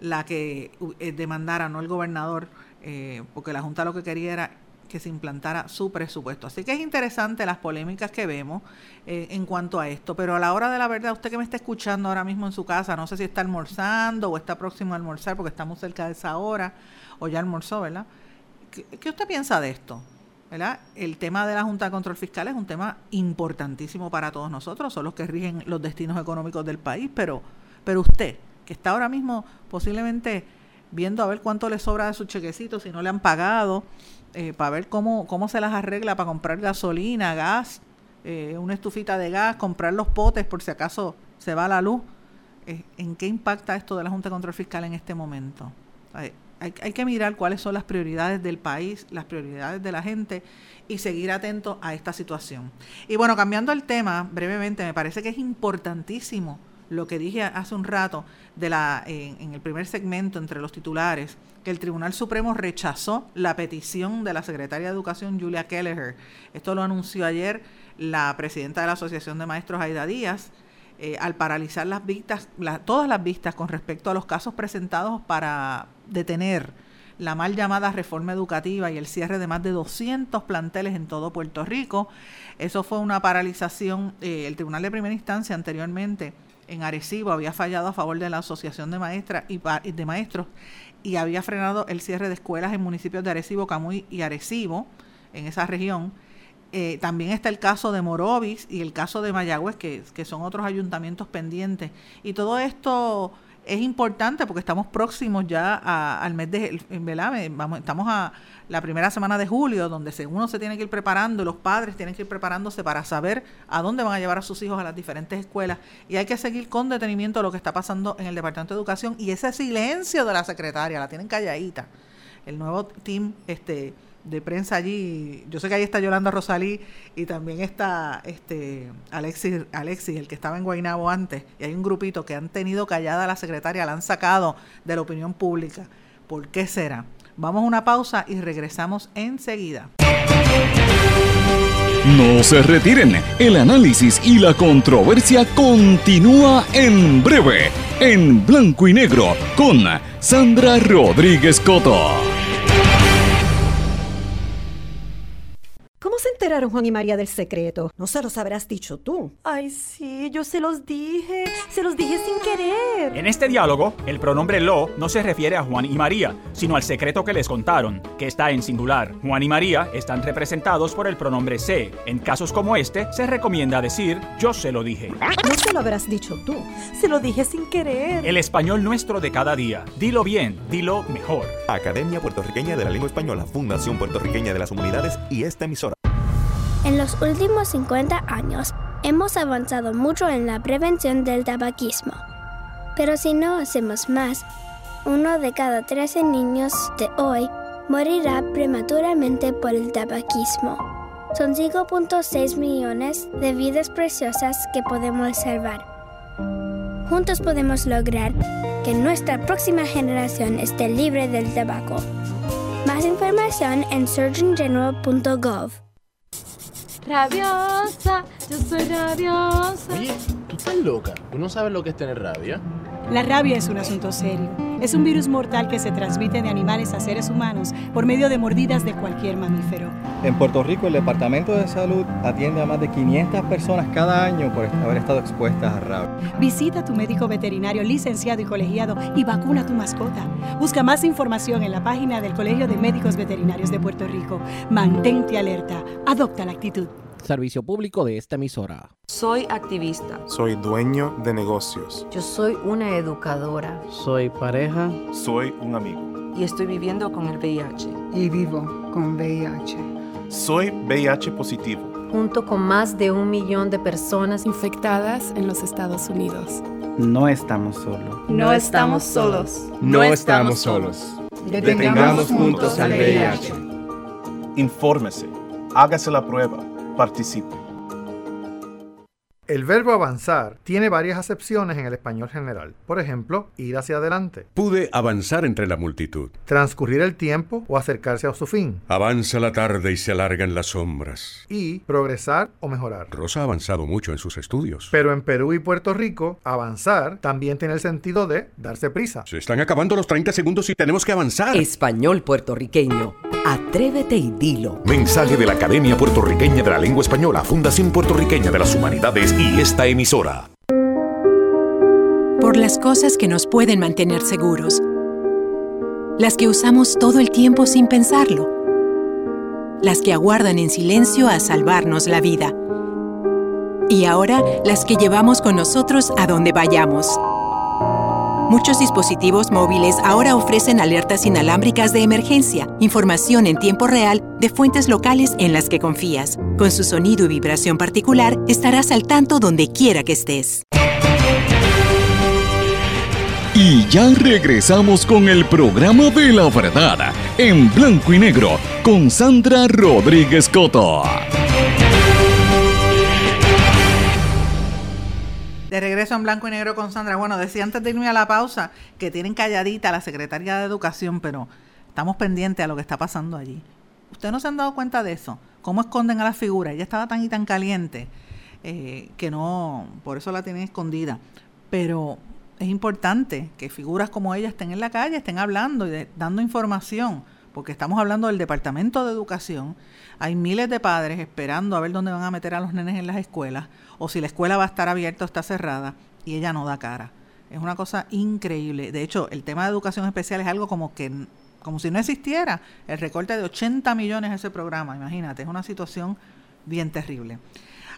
la que eh, demandara, no el gobernador, eh, porque la Junta lo que quería era que se implantara su presupuesto. Así que es interesante las polémicas que vemos eh, en cuanto a esto, pero a la hora de la verdad, usted que me está escuchando ahora mismo en su casa, no sé si está almorzando o está próximo a almorzar porque estamos cerca de esa hora o ya almorzó, ¿verdad? ¿Qué, usted piensa de esto? ¿verdad? El tema de la Junta de Control Fiscal es un tema importantísimo para todos nosotros, son los que rigen los destinos económicos del país, pero, pero usted, que está ahora mismo posiblemente viendo a ver cuánto le sobra de su chequecito, si no le han pagado, eh, para ver cómo, cómo se las arregla para comprar gasolina, gas, eh, una estufita de gas, comprar los potes por si acaso se va la luz. Eh, ¿En qué impacta esto de la Junta de Control Fiscal en este momento? Hay, hay, que mirar cuáles son las prioridades del país, las prioridades de la gente y seguir atentos a esta situación. Y bueno, cambiando el tema brevemente, me parece que es importantísimo lo que dije hace un rato en, el primer segmento entre los titulares, que el Tribunal Supremo rechazó la petición de la Secretaria de Educación, Julia Kelleher. Esto lo anunció ayer la presidenta de la Asociación de Maestros, Aida Díaz, eh, al paralizar las vistas, todas las vistas con respecto a los casos presentados para detener la mal llamada reforma educativa y el cierre de más de 200 planteles en todo Puerto Rico. Eso fue una paralización, eh, el Tribunal de Primera Instancia anteriormente en Arecibo había fallado a favor de la Asociación de Maestras y de Maestros y había frenado el cierre de escuelas en municipios de Arecibo, Camuy y Arecibo, en esa región. Eh, también está el caso de Morovis y el caso de Mayagüez, que, que son otros ayuntamientos pendientes. Y todo esto es importante porque estamos próximos ya al mes de, ¿verdad? Vamos, estamos a la primera semana de julio, donde uno se tiene que ir preparando, los padres tienen que ir preparándose para saber a dónde van a llevar a sus hijos a las diferentes escuelas y hay que seguir con detenimiento lo que está pasando en el Departamento de Educación y ese silencio de la secretaria, la tienen calladita. El nuevo team, este de prensa allí. Yo sé que ahí está Yolanda Rosalí y también está este Alexis, Alexis, el que estaba en Guaynabo antes. Y hay un grupito que han tenido callada a la secretaria, la han sacado de la opinión pública. ¿Por qué será? Vamos a una pausa y regresamos enseguida. No se retiren, el análisis y la controversia continúa en breve, en blanco y negro, con Sandra Rodríguez Coto. Enteraron Juan y María del secreto? No se los habrás dicho tú. Ay, sí, yo se los dije. Se los dije sin querer. En este diálogo, el pronombre lo no se refiere a Juan y María, sino al secreto que les contaron, que está en singular. Juan y María están representados por el pronombre se. En casos como este, se recomienda decir yo se lo dije. No se lo habrás dicho tú. Se lo dije sin querer. El español nuestro de cada día. Dilo bien, dilo mejor. Academia Puertorriqueña de la Lengua Española, Fundación Puertorriqueña de las Humanidades y esta emisora. En los últimos 50 años hemos avanzado mucho en la prevención del tabaquismo. Pero si no hacemos más, uno de cada 13 niños de hoy morirá prematuramente por el tabaquismo. Son 5.6 millones de vidas preciosas que podemos salvar. Juntos podemos lograr que nuestra próxima generación esté libre del tabaco. Más información en surgeongeneral.gov. Rabiosa, yo soy rabiosa. Tú estás loca. ¿Tú no sabes lo que es tener rabia? La rabia es un asunto serio. Es un virus mortal que se transmite de animales a seres humanos por medio de mordidas de cualquier mamífero. En Puerto Rico, el Departamento de Salud atiende a más de 500 personas cada año por haber estado expuestas a rabia. Visita a tu médico veterinario licenciado y colegiado y vacuna a tu mascota. Busca más información en la página del Colegio de Médicos Veterinarios de Puerto Rico. Mantente alerta. Adopta la actitud. Servicio público de esta emisora. Soy activista. Soy dueño de negocios. Yo soy una educadora. Soy pareja. Soy un amigo. Y estoy viviendo con el VIH. Y vivo con VIH. Soy VIH positivo. Junto con más de un millón de personas infectadas en los Estados Unidos. No estamos solos. No estamos solos. No estamos solos. Detengamos juntos al VIH. Infórmese. Hágase la prueba. Participe. El verbo avanzar tiene varias acepciones en el español general. Por ejemplo, ir hacia adelante. Pude avanzar entre la multitud. Transcurrir el tiempo o acercarse a su fin. Avanza la tarde y se alargan las sombras. Y progresar o mejorar. Rosa ha avanzado mucho en sus estudios. Pero en Perú y Puerto Rico, avanzar también tiene el sentido de darse prisa. Se están acabando los 30 segundos y tenemos que avanzar. Español puertorriqueño. Atrévete y dilo. Mensaje de la Academia Puertorriqueña de la Lengua Española, Fundación Puertorriqueña de las Humanidades y esta emisora. Por las cosas que nos pueden mantener seguros. Las que usamos todo el tiempo sin pensarlo. Las que aguardan en silencio a salvarnos la vida. Y ahora las que llevamos con nosotros a donde vayamos. Muchos dispositivos móviles ahora ofrecen alertas inalámbricas de emergencia, información en tiempo real de fuentes locales en las que confías. Con su sonido y vibración particular, estarás al tanto donde quiera que estés. Y ya regresamos con el programa de la verdad, en blanco y negro, con Sandra Rodríguez Coto. De regreso en blanco y negro con Sandra. Bueno, decía antes de irme a la pausa que tienen calladita a la secretaria de Educación, pero estamos pendientes a lo que está pasando allí. ¿Ustedes no se han dado cuenta de eso? ¿Cómo esconden a la figura? Ella estaba tan y tan caliente eh, que no, por eso la tienen escondida. Pero es importante que figuras como ella estén en la calle, estén hablando y dando información, porque estamos hablando del Departamento de Educación. Hay miles de padres esperando a ver dónde van a meter a los nenes en las escuelas o si la escuela va a estar abierta o está cerrada y ella no da cara. Es una cosa increíble. De hecho, el tema de educación especial es algo como que como si no existiera el recorte de 80 millones a ese programa. Imagínate, es una situación bien terrible.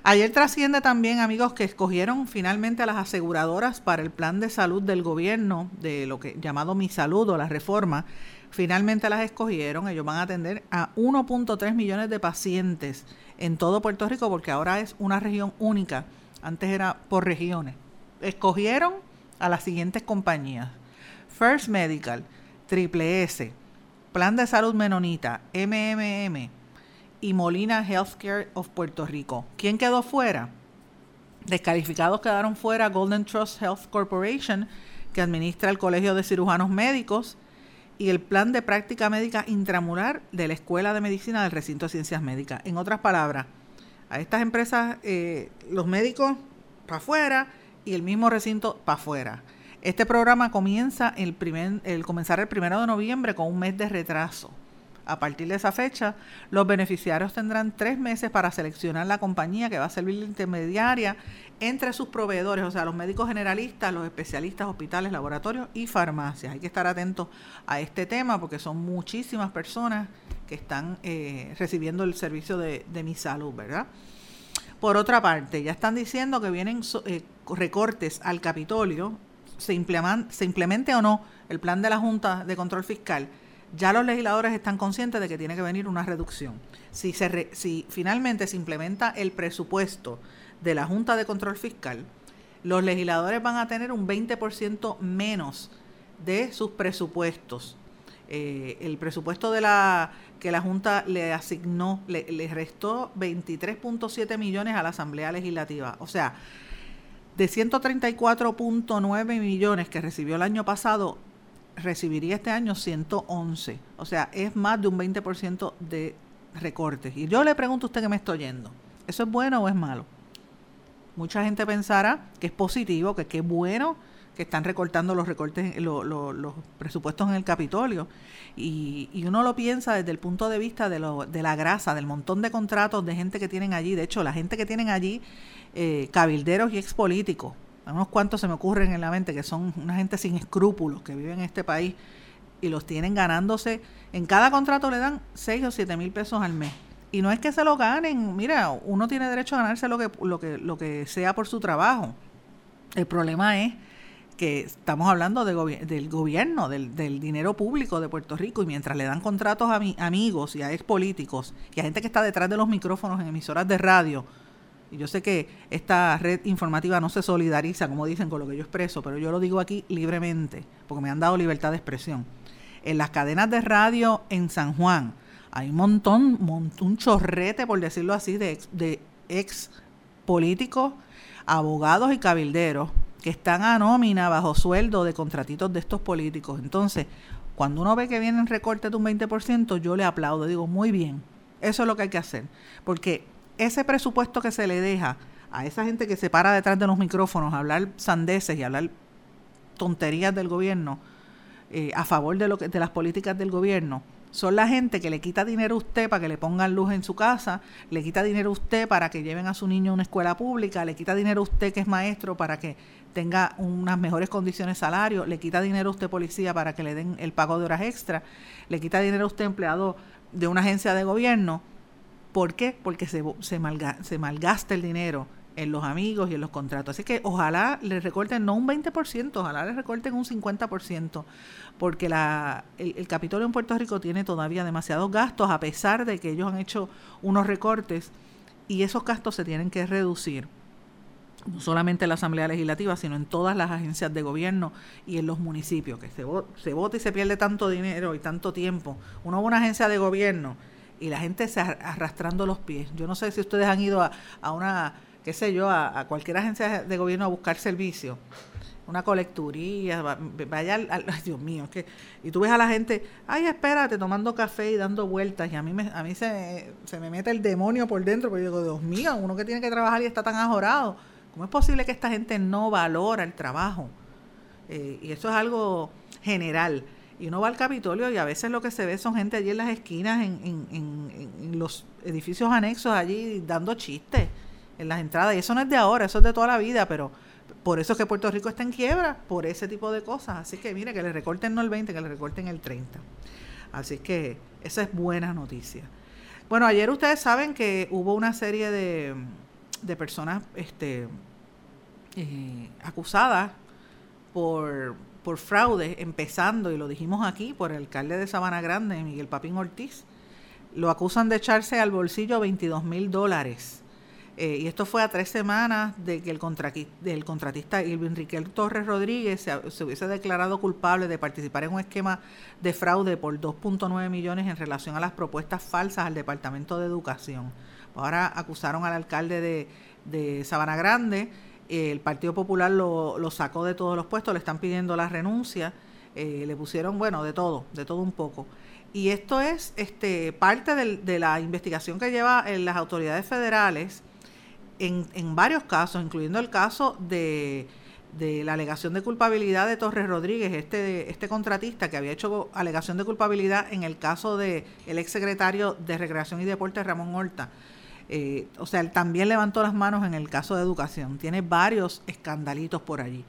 Ayer trasciende también, amigos, que escogieron finalmente a las aseguradoras para el plan de salud del gobierno, de lo que llamado Mi Salud o la reforma. Finalmente las escogieron. Ellos van a atender a 1.3 millones de pacientes en todo Puerto Rico, porque ahora es una región única. Antes era por regiones. Escogieron a las siguientes compañías: First Medical, Triple S, Plan de Salud Menonita, MMM y Molina Healthcare of Puerto Rico. ¿Quién quedó fuera? Descalificados quedaron fuera Golden Trust Health Corporation, que administra el Colegio de Cirujanos Médicos, y el Plan de Práctica Médica Intramural de la Escuela de Medicina del Recinto de Ciencias Médicas. En otras palabras, a estas empresas, eh, los médicos para afuera y el mismo recinto para afuera. Este programa comienza el, primer, el comenzar el primero de noviembre con un mes de retraso. A partir de esa fecha, los beneficiarios tendrán tres meses para seleccionar la compañía que va a servir de intermediaria entre sus proveedores, o sea, los médicos generalistas, los especialistas, hospitales, laboratorios y farmacias. Hay que estar atentos a este tema porque son muchísimas personas que están eh, recibiendo el servicio de, de mi salud, ¿verdad? Por otra parte, ya están diciendo que vienen eh, recortes al Capitolio, se, implemente o no el plan de la Junta de Control Fiscal, ya los legisladores están conscientes de que tiene que venir una reducción. Si finalmente se implementa el presupuesto de la Junta de Control Fiscal, los legisladores van a tener un 20% menos de sus presupuestos. Eh, el presupuesto que la Junta le asignó, le, le restó 23.7 millones a la Asamblea Legislativa. O sea, de 134.9 millones que recibió el año pasado, recibiría este año 111. O sea, es más de un 20% de recortes. Y yo le pregunto a usted que me estoy oyendo, ¿eso es bueno o es malo? Mucha gente pensará que es positivo, que qué bueno que están recortando los recortes, los presupuestos en el Capitolio. Y, uno lo piensa desde el punto de vista de, lo, de la grasa, del montón de contratos de gente que tienen allí. De hecho, la gente que tienen allí, eh, cabilderos y expolíticos, unos cuantos se me ocurren en la mente que son una gente sin escrúpulos que viven en este país y los tienen ganándose, en cada contrato le dan 6 o 7 mil pesos al mes. Y no es que se lo ganen, mira, uno tiene derecho a ganarse lo que, lo que, lo que sea por su trabajo. El problema es que estamos hablando de del gobierno, del, del, dinero público de Puerto Rico, y mientras le dan contratos a mi, amigos y a ex políticos y a gente que está detrás de los micrófonos en emisoras de radio, y yo sé que esta red informativa no se solidariza, como dicen, con lo que yo expreso, pero yo lo digo aquí libremente, porque me han dado libertad de expresión. En las cadenas de radio en San Juan hay un montón, un chorrete, por decirlo así, de ex, políticos, abogados y cabilderos que están a nómina bajo sueldo de contratitos de estos políticos. Entonces, cuando uno ve que vienen recortes de un 20%, yo le aplaudo, digo, muy bien, eso es lo que hay que hacer, porque ese presupuesto que se le deja a esa gente que se para detrás de los micrófonos a hablar sandeces y hablar tonterías del gobierno eh, a favor de, lo que, de las políticas del gobierno, son la gente que le quita dinero a usted para que le pongan luz en su casa, le quita dinero a usted para que lleven a su niño a una escuela pública, le quita dinero a usted que es maestro para que tenga unas mejores condiciones de salario, le quita dinero a usted policía para que le den el pago de horas extra, le quita dinero a usted empleado de una agencia de gobierno ¿Por qué? Porque se, se, malgasta el dinero en los amigos y en los contratos. Así que ojalá le recorten no un 20%, ojalá le recorten un 50%, porque la, el, el, Capitolio en Puerto Rico tiene todavía demasiados gastos, a pesar de que ellos han hecho unos recortes y esos gastos se tienen que reducir. No solamente en la Asamblea Legislativa, sino en todas las agencias de gobierno y en los municipios, que se, se vota y se pierde tanto dinero y tanto tiempo. Uno va a una agencia de gobierno y la gente se arrastrando los pies. Yo no sé si ustedes han ido a, a una, qué sé yo, a, cualquier agencia de gobierno a buscar servicio, una colecturía, vaya al, ay Dios mío, que y tú ves a la gente, ay espérate, tomando café y dando vueltas y a mí me, a mí se, se me mete el demonio por dentro, porque yo digo, Dios mío, uno que tiene que trabajar y está tan ajorado, ¿cómo es posible que esta gente no valora el trabajo? Eh, y eso es algo general. Y uno va al Capitolio y a veces lo que se ve son gente allí en las esquinas, en, en, en, los edificios anexos allí dando chistes en las entradas. Y eso no es de ahora, eso es de toda la vida, pero por eso es que Puerto Rico está en quiebra, por ese tipo de cosas. Así que mire, que le recorten no el 20, que le recorten el 30. Así que esa es buena noticia. Bueno, ayer ustedes saben que hubo una serie de, de personas este, eh, acusadas por por fraude, empezando, y lo dijimos aquí, por el alcalde de Sabana Grande, Miguel Papín Ortiz. Lo acusan de echarse al bolsillo 22 mil dólares. Eh, y esto fue a tres semanas de que el, del contratista Irving Riquel Torres Rodríguez se, se, hubiese declarado culpable de participar en un esquema de fraude por 2.9 millones en relación a las propuestas falsas al Departamento de Educación. Ahora acusaron al alcalde de, de Sabana Grande el Partido Popular lo, lo, sacó de todos los puestos, le están pidiendo la renuncia, eh, le pusieron, bueno, de todo, de todo un poco. Y esto es este, parte del, de la investigación que llevan eh, las autoridades federales en, en, varios casos, incluyendo el caso de, de la alegación de culpabilidad de Torres Rodríguez, este, este contratista que había hecho alegación de culpabilidad en el caso de el exsecretario de Recreación y Deportes Ramón Horta. Eh, o sea, él también levantó las manos en el caso de educación. Tiene varios escandalitos por allí.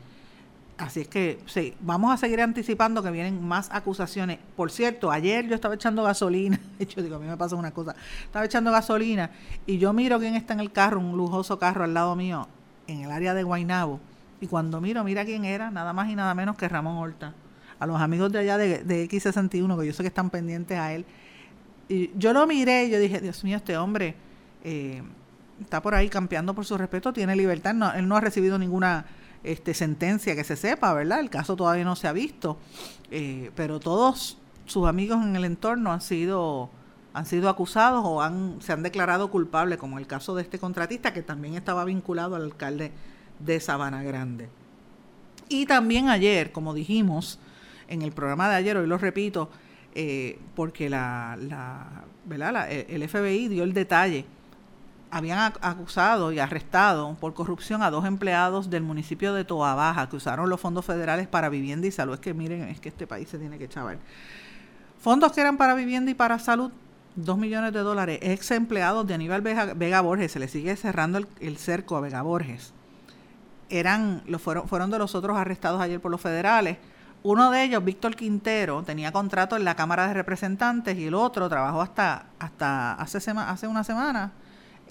Así es que sí, vamos a seguir anticipando que vienen más acusaciones. Por cierto, ayer yo estaba echando gasolina, yo digo, a mí me pasa una cosa, estaba echando gasolina y yo miro quién está en el carro, un lujoso carro al lado mío, en el área de Guainabo y cuando miro, mira quién era, nada más y nada menos que Ramón Horta. A los amigos de allá de, X61, que yo sé que están pendientes a él. Y yo lo miré y yo dije, Dios mío, este hombre eh, está por ahí campeando por su respeto, tiene libertad. No, él no ha recibido ninguna este, sentencia que se sepa, ¿verdad? El caso todavía no se ha visto. Eh, pero todos sus amigos en el entorno han sido han sido acusados o han, se han declarado culpables, como el caso de este contratista que también estaba vinculado al alcalde de Sabana Grande. Y también ayer, como dijimos en el programa de ayer, hoy lo repito, eh, porque la, la, ¿verdad? el FBI dio el detalle, habían acusado y arrestado por corrupción a dos empleados del municipio de Toa Baja que usaron los fondos federales para vivienda y salud. Es que miren, es que este país se tiene que chaval. Fondos que eran para vivienda y para salud, dos millones de dólares. Ex empleados de Aníbal Vega, Borges, se le sigue cerrando el, cerco a Vega Borges eran, lo fueron, fueron de los otros arrestados ayer por los federales. Uno de ellos, Víctor Quintero, tenía contrato en la Cámara de Representantes y el otro trabajó hasta, hasta hace, hace una semana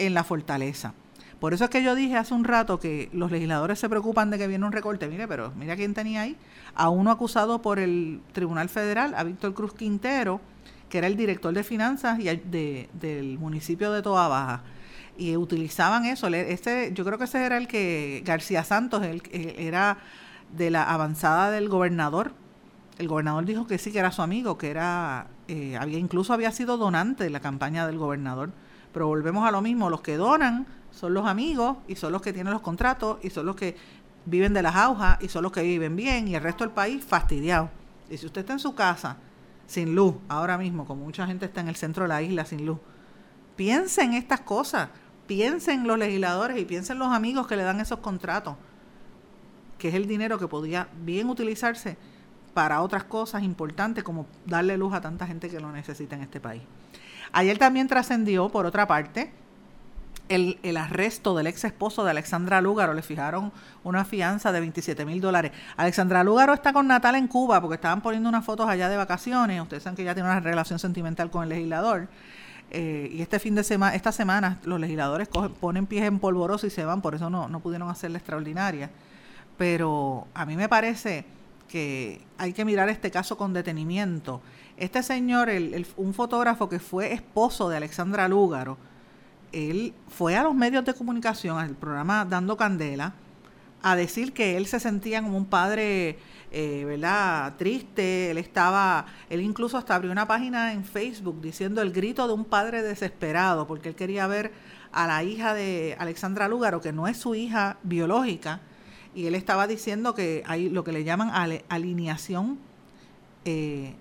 en la Fortaleza. Por eso es que yo dije hace un rato que los legisladores se preocupan de que viene un recorte. Mire, pero mira quién tenía ahí. A uno acusado por el Tribunal Federal, a Víctor Cruz Quintero, que era el director de finanzas y del municipio de Toa Baja y utilizaban eso. Este, yo creo que ese era el que García Santos el, era de la avanzada del gobernador. El gobernador dijo que sí, que era su amigo, que era, eh, había incluso había sido donante de la campaña del gobernador. Pero volvemos a lo mismo, los que donan son los amigos y son los que tienen los contratos y son los que viven de las aujas y son los que viven bien y el resto del país fastidiado. Y si usted está en su casa sin luz, ahora mismo, como mucha gente está en el centro de la isla sin luz, piense en estas cosas piensen los legisladores y piensen los amigos que le dan esos contratos, que es el dinero que podría bien utilizarse para otras cosas importantes como darle luz a tanta gente que lo necesita en este país. Ayer también trascendió, por otra parte, el, el, arresto del ex esposo de Alexandra Lúgaro. Le fijaron una fianza de 27 mil dólares. Alexandra Lúgaro está con Natal en Cuba porque estaban poniendo unas fotos allá de vacaciones. Ustedes saben que ya tiene una relación sentimental con el legislador. Eh, y este fin de semana, esta semana, los legisladores ponen pies en polvoroso y se van, por eso no, no pudieron hacerla extraordinaria. Pero a mí me parece que hay que mirar este caso con detenimiento. Este señor, un fotógrafo que fue esposo de Alexandra Lúgaro, él fue a los medios de comunicación, al programa Dando Candela, a decir que él se sentía como un padre eh, ¿verdad? Triste, él estaba, él incluso hasta abrió una página en Facebook diciendo el grito de un padre desesperado, porque él quería ver a la hija de Alexandra Lúgaro, que no es su hija biológica, y él estaba diciendo que hay lo que le llaman alineación, eh,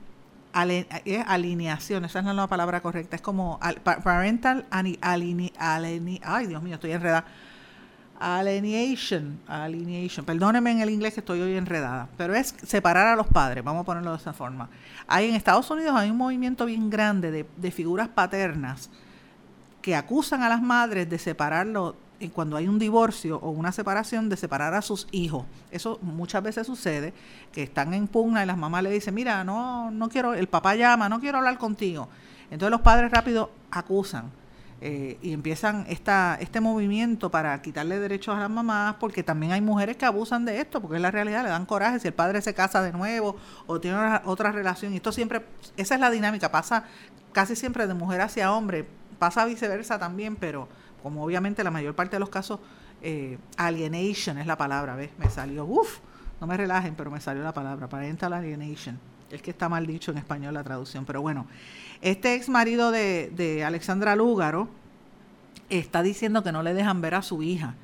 alineación, esa es la palabra correcta, es como parental ay Dios mío, estoy enredada alineation, alineation, perdónenme en el inglés que estoy hoy enredada, pero es separar a los padres, vamos a ponerlo de esa forma. Hay en Estados Unidos hay un movimiento bien grande de, de figuras paternas que acusan a las madres de separarlo cuando hay un divorcio o una separación, de separar a sus hijos. Eso muchas veces sucede, que están en pugna y las mamás le dicen, mira, no, no quiero, el papá llama, no quiero hablar contigo. Entonces los padres rápido acusan eh, y empiezan esta, este movimiento para quitarle derechos a las mamás, porque también hay mujeres que abusan de esto, porque es la realidad, le dan coraje si el padre se casa de nuevo o tiene otra relación. Y esto siempre, esa es la dinámica, pasa casi siempre de mujer hacia hombre, pasa viceversa también, pero como obviamente la mayor parte de los casos, eh, alienation es la palabra, ¿ves? Me salió, uff, no me relajen, pero me salió la palabra, parental alienation. Es que está mal dicho en español la traducción, pero bueno. Este ex marido de, Alexandra Lúgaro está diciendo que no le dejan ver a su hija,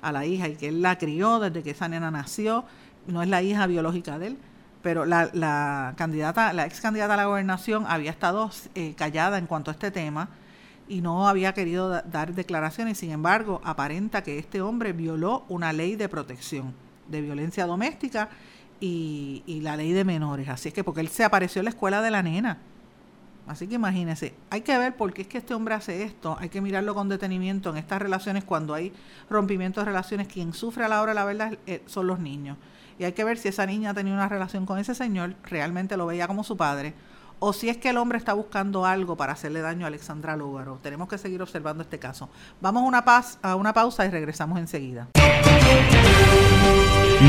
a la hija, y que él la crió desde que esa nena nació, no es la hija biológica de él, pero la, la candidata, la ex candidata a la gobernación había estado eh, callada en cuanto a este tema y no había querido dar declaraciones, sin embargo, aparenta que este hombre violó una ley de protección de violencia doméstica y, y la ley de menores. Así es que porque él se apareció en la escuela de la nena. Así que imagínense, hay que ver por qué es que este hombre hace esto, hay que mirarlo con detenimiento en estas relaciones cuando hay rompimiento de relaciones, quien sufre a la hora de la verdad eh, son los niños. Y hay que ver si esa niña tenía una relación con ese señor, realmente lo veía como su padre, o si es que el hombre está buscando algo para hacerle daño a Alexandra Lúgaro. Tenemos que seguir observando este caso. Vamos a una, paz, a una pausa y regresamos enseguida.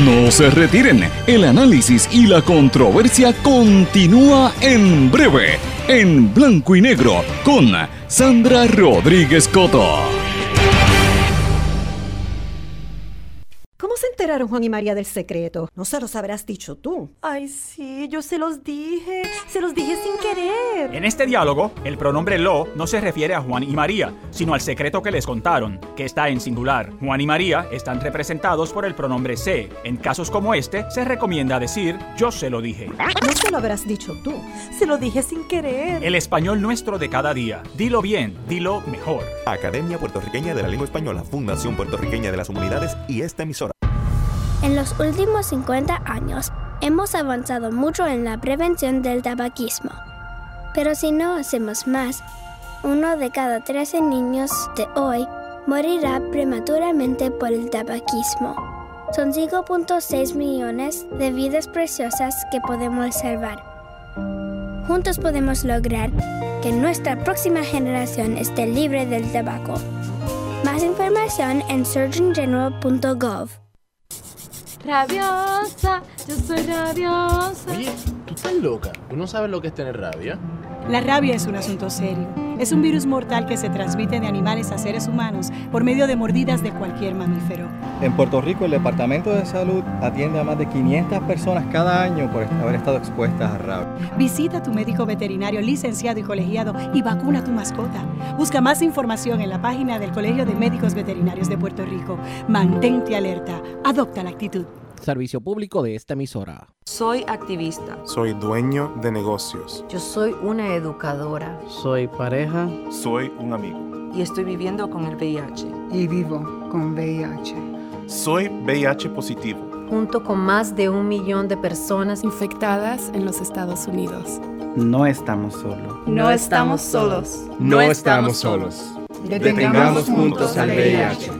No se retiren, el análisis y la controversia continúa en breve, en blanco y negro, con Sandra Rodríguez Coto. ¿Cómo se enteraron Juan y María del secreto? No se los habrás dicho tú. Ay, sí, yo se los dije. Se los dije sin querer. En este diálogo, el pronombre lo no se refiere a Juan y María, sino al secreto que les contaron, que está en singular. Juan y María están representados por el pronombre se. En casos como este, se recomienda decir yo se lo dije. No se lo habrás dicho tú. Se lo dije sin querer. El español nuestro de cada día. Dilo bien, dilo mejor. Academia Puertorriqueña de la Lengua Española, Fundación Puertorriqueña de las Humanidades y esta emisora. En los últimos 50 años hemos avanzado mucho en la prevención del tabaquismo. Pero si no hacemos más, uno de cada 13 niños de hoy morirá prematuramente por el tabaquismo. Son 5.6 millones de vidas preciosas que podemos salvar. Juntos podemos lograr que nuestra próxima generación esté libre del tabaco. Más información en surgeongeneral.gov. Rabiosa, yo soy rabiosa. Oye, tú estás loca. ¿Tú no sabes lo que es tener rabia? La rabia es un asunto serio. Es un virus mortal que se transmite de animales a seres humanos por medio de mordidas de cualquier mamífero. En Puerto Rico, el Departamento de Salud atiende a más de 500 personas cada año por haber estado expuestas a rabia. Visita a tu médico veterinario licenciado y colegiado y vacuna a tu mascota. Busca más información en la página del Colegio de Médicos Veterinarios de Puerto Rico. Mantente alerta. Adopta la actitud. Servicio público de esta emisora. Soy activista. Soy dueño de negocios. Yo soy una educadora. Soy pareja. Soy un amigo. Y estoy viviendo con el VIH. Y vivo con VIH. Soy VIH positivo. Junto con más de un millón de personas infectadas en los Estados Unidos. No estamos solos. No estamos solos. No estamos solos. Detengamos juntos al VIH.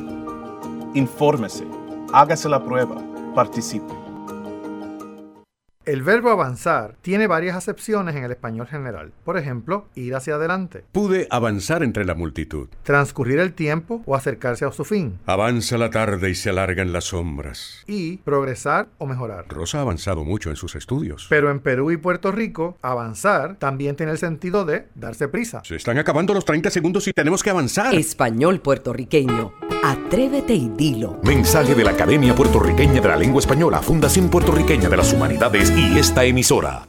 Infórmese. Hágase la prueba. participem. El verbo avanzar tiene varias acepciones en el español general. Por ejemplo, ir hacia adelante. Pude avanzar entre la multitud. Transcurrir el tiempo o acercarse a su fin. Avanza la tarde y se alargan las sombras. Y progresar o mejorar. Rosa ha avanzado mucho en sus estudios. Pero en Perú y Puerto Rico, avanzar también tiene el sentido de darse prisa. Se están acabando los 30 segundos y tenemos que avanzar. Español puertorriqueño. Atrévete y dilo. Mensaje de la Academia Puertorriqueña de la Lengua Española, Fundación Puertorriqueña de las Humanidades y esta emisora.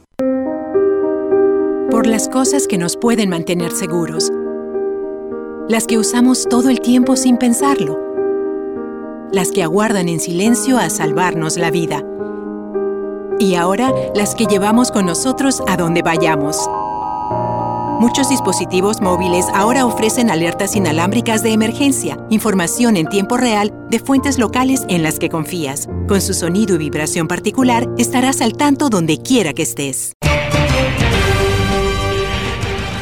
Por las cosas que nos pueden mantener seguros. Las que usamos todo el tiempo sin pensarlo. Las que aguardan en silencio a salvarnos la vida. Y ahora las que llevamos con nosotros a donde vayamos. Muchos dispositivos móviles ahora ofrecen alertas inalámbricas de emergencia, información en tiempo real de fuentes locales en las que confías. Con su sonido y vibración particular, estarás al tanto donde quiera que estés.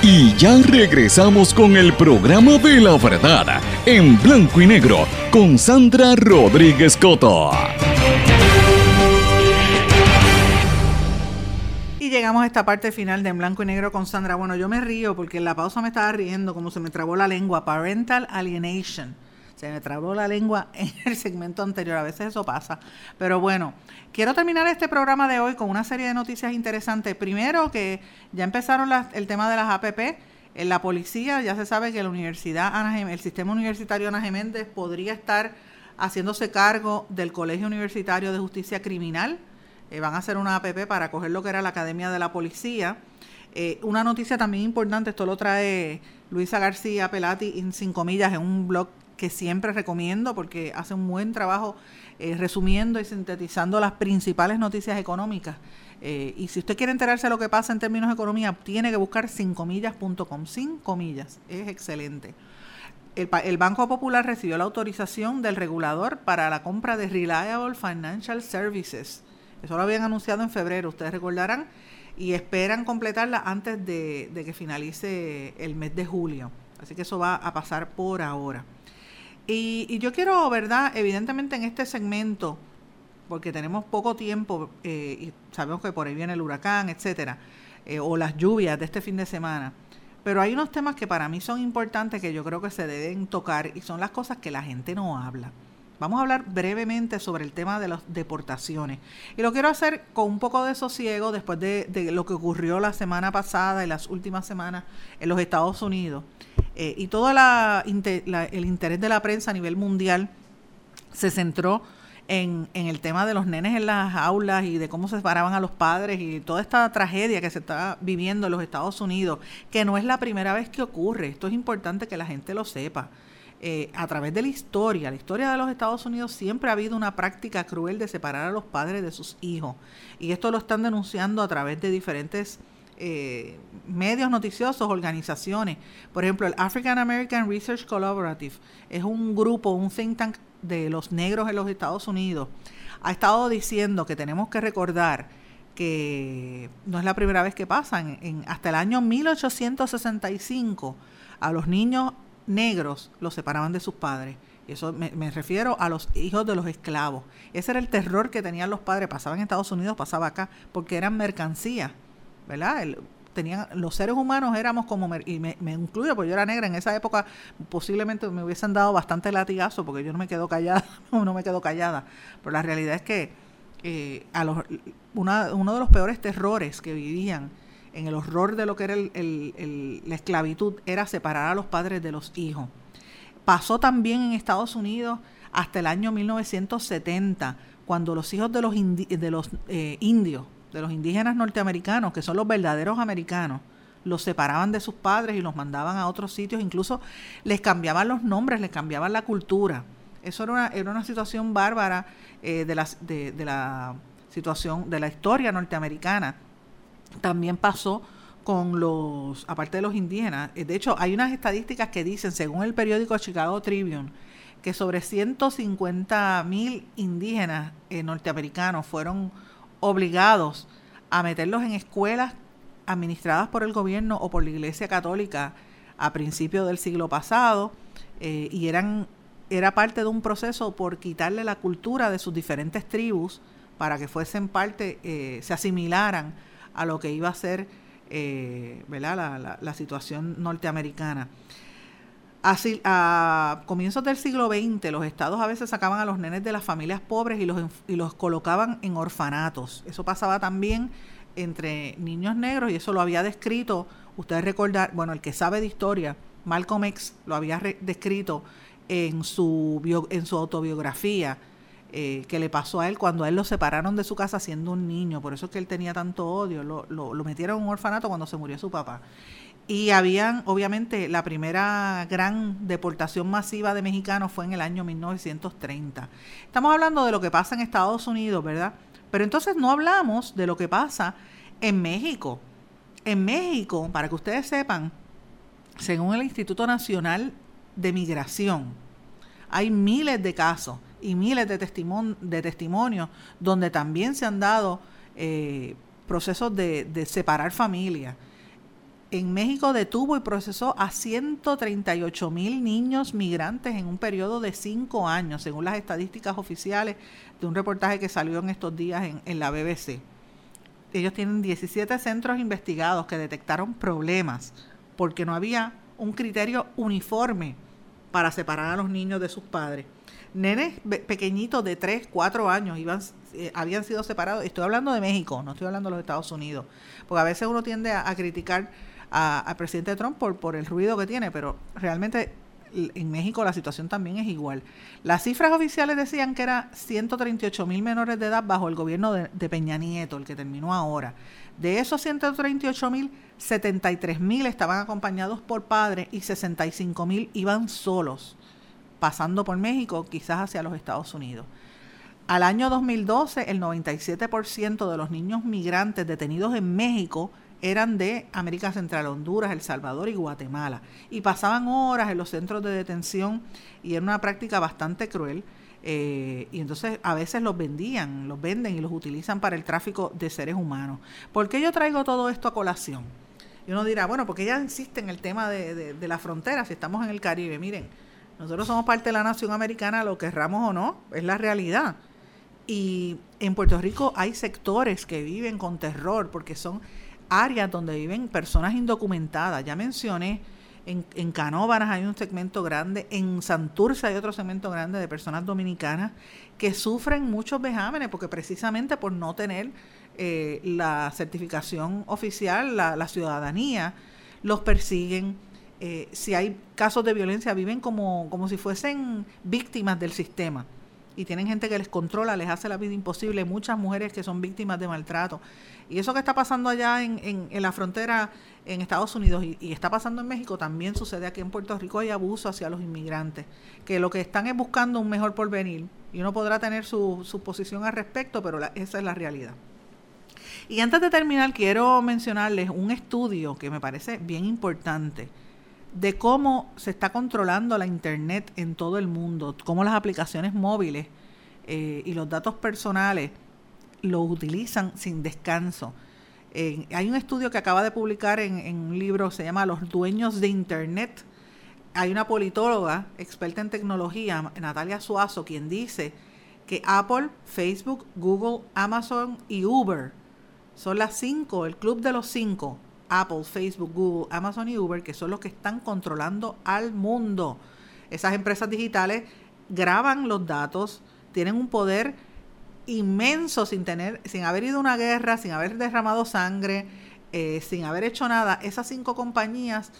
Y ya regresamos con el programa de la verdad, en blanco y negro, con Sandra Rodríguez Coto. Llegamos esta parte final de En Blanco y Negro con Sandra. Bueno, yo me río porque en la pausa me estaba riendo como se me trabó la lengua. Parental alienation. Se me trabó la lengua en el segmento anterior. A veces eso pasa. Pero bueno, quiero terminar este programa de hoy con una serie de noticias interesantes. Primero que ya empezaron las, el tema de las APP. En la policía ya se sabe que la universidad Ana, el sistema universitario Ana Geméndez podría estar haciéndose cargo del Colegio Universitario de Justicia Criminal eh, van a hacer una APP para coger lo que era la Academia de la Policía. Eh, una noticia también importante, esto lo trae Luisa García Pelati en sin comillas, en un blog que siempre recomiendo porque hace un buen trabajo eh, resumiendo y sintetizando las principales noticias económicas. y si usted quiere enterarse de lo que pasa en términos de economía, tiene que buscar sincomillas.com, sin comillas, es excelente. el, el, Banco Popular recibió la autorización del regulador para la compra de Reliable Financial Services. Eso lo habían anunciado en febrero, ustedes recordarán, y esperan completarla antes de, que finalice el mes de julio. Así que eso va a pasar por ahora. Y, y, yo quiero, ¿verdad? Evidentemente en este segmento, porque tenemos poco tiempo eh, y sabemos que por ahí viene el huracán, etcétera, eh, o las lluvias de este fin de semana. Pero hay unos temas que para mí son importantes que yo creo que se deben tocar y son las cosas que la gente no habla. Vamos a hablar brevemente sobre el tema de las deportaciones. Y lo quiero hacer con un poco de sosiego después de, lo que ocurrió la semana pasada y las últimas semanas en los Estados Unidos. Eh, y todo la, el interés de la prensa a nivel mundial se centró en, en, el tema de los nenes en las aulas y de cómo se separaban a los padres y toda esta tragedia que se está viviendo en los Estados Unidos, que no es la primera vez que ocurre. Esto es importante que la gente lo sepa. Eh, a través de la historia, la historia de los Estados Unidos siempre ha habido una práctica cruel de separar a los padres de sus hijos. Y esto lo están denunciando a través de diferentes eh, medios noticiosos, organizaciones. Por ejemplo, el African American Research Collaborative es un grupo, un think tank de los negros en los Estados Unidos. Ha estado diciendo que tenemos que recordar que no es la primera vez que pasan. En, hasta el año 1865 a los niños negros los separaban de sus padres. Eso me, refiero a los hijos de los esclavos. Ese era el terror que tenían los padres. Pasaba en Estados Unidos, pasaba acá, porque eran mercancías. ¿verdad? El, tenían, los seres humanos éramos como, y me, me, incluyo, porque yo era negra, en esa época posiblemente me hubiesen dado bastante latigazo, porque yo no me quedo callada, no me quedo callada, pero la realidad es que eh, a los, una, uno de los peores terrores que vivían en el horror de lo que era el, la esclavitud era separar a los padres de los hijos. Pasó también en Estados Unidos hasta el año 1970, cuando los hijos de los, de los eh, indios de los indígenas norteamericanos, que son los verdaderos americanos, los separaban de sus padres y los mandaban a otros sitios, incluso les cambiaban los nombres, les cambiaban la cultura. Eso era una, situación bárbara eh, de, de la situación, de la historia norteamericana. También pasó con los, aparte de los indígenas, eh, de hecho hay unas estadísticas que dicen, según el periódico Chicago Tribune, que sobre 150 mil indígenas eh, norteamericanos fueron obligados a meterlos en escuelas administradas por el gobierno o por la Iglesia Católica a principios del siglo pasado eh, y eran era parte de un proceso por quitarle la cultura de sus diferentes tribus para que fuesen parte, se asimilaran a lo que iba a ser eh, ¿verdad? La, la, la situación norteamericana. Así, a comienzos del siglo XX, los estados a veces sacaban a los nenes de las familias pobres y los, y los colocaban en orfanatos. Eso pasaba también entre niños negros y eso lo había descrito, ustedes recordar, bueno, el que sabe de historia, Malcolm X lo había descrito en su, bio, en su autobiografía eh, que le pasó a él cuando a él lo separaron de su casa siendo un niño, por eso es que él tenía tanto odio, lo, lo, lo metieron en un orfanato cuando se murió su papá. Y habían, obviamente, la primera gran deportación masiva de mexicanos fue en el año 1930. Estamos hablando de lo que pasa en Estados Unidos, ¿verdad? Pero entonces no hablamos de lo que pasa en México. En México, para que ustedes sepan, según el Instituto Nacional de Migración, hay miles de casos y miles de, de testimonios donde también se han dado eh, procesos de, de separar familias en México detuvo y procesó a 138 mil niños migrantes en un periodo de cinco años, según las estadísticas oficiales de un reportaje que salió en estos días en, en la BBC. Ellos tienen 17 centros investigados que detectaron problemas porque no había un criterio uniforme para separar a los niños de sus padres. Nenes pequeñitos de 3, 4 años iban, eh, habían sido separados. Estoy hablando de México, no estoy hablando de los Estados Unidos. Porque a veces uno tiende a, a criticar al presidente Trump por, por el ruido que tiene, pero realmente en México la situación también es igual. Las cifras oficiales decían que era 138 mil menores de edad bajo el gobierno de, de, Peña Nieto, el que terminó ahora. De esos 138 mil, 73 mil estaban acompañados por padres y 65 mil iban solos, pasando por México, quizás hacia los Estados Unidos. Al año 2012, el 97% de los niños migrantes detenidos en México eran de América Central, Honduras, El Salvador y Guatemala. Y pasaban horas en los centros de detención y era una práctica bastante cruel. Eh, y entonces a veces los vendían, los venden y los utilizan para el tráfico de seres humanos. ¿Por qué yo traigo todo esto a colación? Y uno dirá, bueno, porque ella insiste en el tema de, de la frontera, si estamos en el Caribe. Miren, nosotros somos parte de la nación americana, lo querramos o no, es la realidad. Y en Puerto Rico hay sectores que viven con terror porque son áreas donde viven personas indocumentadas. Ya mencioné, en, en Canóvanas hay un segmento grande, en Santurce hay otro segmento grande de personas dominicanas que sufren muchos vejámenes porque precisamente por no tener eh, la certificación oficial, la, la ciudadanía, los persiguen. Eh, si hay casos de violencia, viven como, como si fuesen víctimas del sistema y tienen gente que les controla, les hace la vida imposible, muchas mujeres que son víctimas de maltrato. Y eso que está pasando allá en, en, la frontera en Estados Unidos y, está pasando en México, también sucede aquí en Puerto Rico, hay abuso hacia los inmigrantes, que lo que están es buscando un mejor porvenir y uno podrá tener su, su posición al respecto, pero esa es la realidad. Y antes de terminar, quiero mencionarles un estudio que me parece bien importante de cómo se está controlando la Internet en todo el mundo, cómo las aplicaciones móviles eh, y los datos personales lo utilizan sin descanso. hay un estudio que acaba de publicar en, en, un libro, se llama Los dueños de Internet. Hay una politóloga experta en tecnología, Natalia Suazo, quien dice que Apple, Facebook, Google, Amazon y Uber son las cinco, el club de los cinco Apple, Facebook, Google, Amazon y Uber, que son los que están controlando al mundo. Esas empresas digitales graban los datos, tienen un poder inmenso sin tener, sin haber ido a una guerra, sin haber derramado sangre, eh, sin haber hecho nada. Esas cinco compañías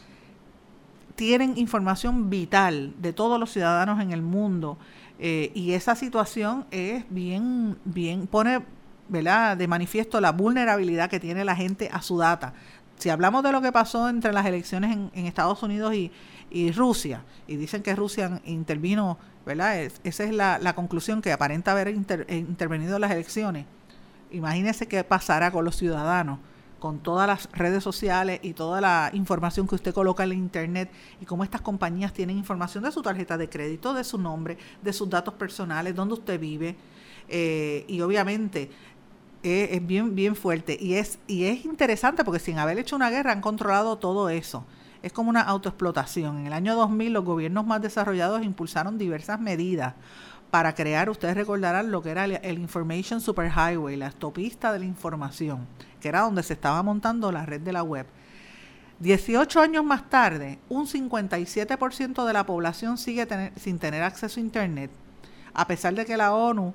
tienen información vital de todos los ciudadanos en el mundo eh, y esa situación es bien, bien pone ¿verdad? de manifiesto la vulnerabilidad que tiene la gente a su data si hablamos de lo que pasó entre las elecciones en, Estados Unidos y, Rusia, y dicen que Rusia intervino, ¿verdad? esa es la, conclusión que aparenta haber eh, intervenido en las elecciones. Imagínese qué pasará con los ciudadanos, con todas las redes sociales y toda la información que usted coloca en la internet y cómo estas compañías tienen información de su tarjeta de crédito, de su nombre, de sus datos personales, dónde usted vive. Eh, y obviamente es, bien, bien fuerte. Y es, y es interesante porque sin haber hecho una guerra han controlado todo eso. Es como una autoexplotación. En el año 2000 los gobiernos más desarrollados impulsaron diversas medidas para crear, ustedes recordarán lo que era el, Information Superhighway, la autopista de la información, que era donde se estaba montando la red de la web. 18 años más tarde, un 57% de la población sigue sin tener acceso a Internet, a pesar de que la ONU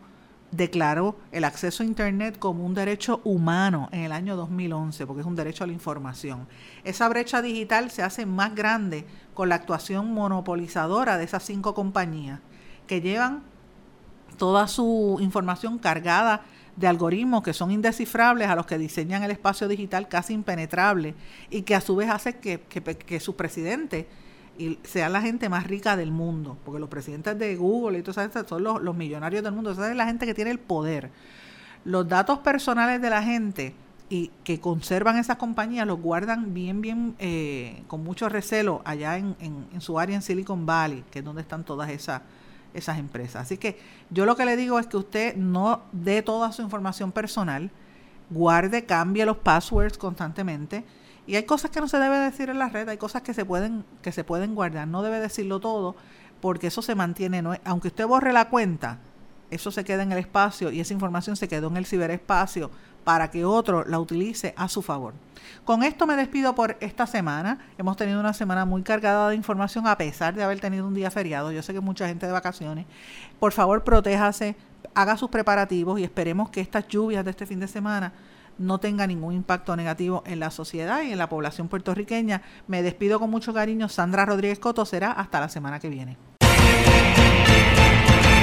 declaró el acceso a Internet como un derecho humano en el año 2011, porque es un derecho a la información. Esa brecha digital se hace más grande con la actuación monopolizadora de esas cinco compañías que llevan toda su información cargada de algoritmos que son indescifrables a los que diseñan el espacio digital casi impenetrable y que a su vez hace que, que, que su presidente y sea la gente más rica del mundo, porque los presidentes de Google y todas esas son los, millonarios del mundo, esa es la gente que tiene el poder. Los datos personales de la gente y que conservan esas compañías los guardan bien, bien, eh, con mucho recelo allá en, en, su área en Silicon Valley, que es donde están todas esas, esas empresas. Así que yo lo que le digo es que usted no dé toda su información personal, guarde, cambie los passwords constantemente y hay cosas que no se debe decir en la red, hay cosas que se pueden, que se pueden guardar. No debe decirlo todo, porque eso se mantiene, no, aunque usted borre la cuenta, eso se queda en el espacio y esa información se quedó en el ciberespacio para que otro la utilice a su favor. Con esto me despido por esta semana. Hemos tenido una semana muy cargada de información a pesar de haber tenido un día feriado. Yo sé que mucha gente de vacaciones. Por favor, protéjase, haga sus preparativos y esperemos que estas lluvias de este fin de semana no tenga ningún impacto negativo en la sociedad y en la población puertorriqueña. Me despido con mucho cariño. Sandra Rodríguez Coto será hasta la semana que viene.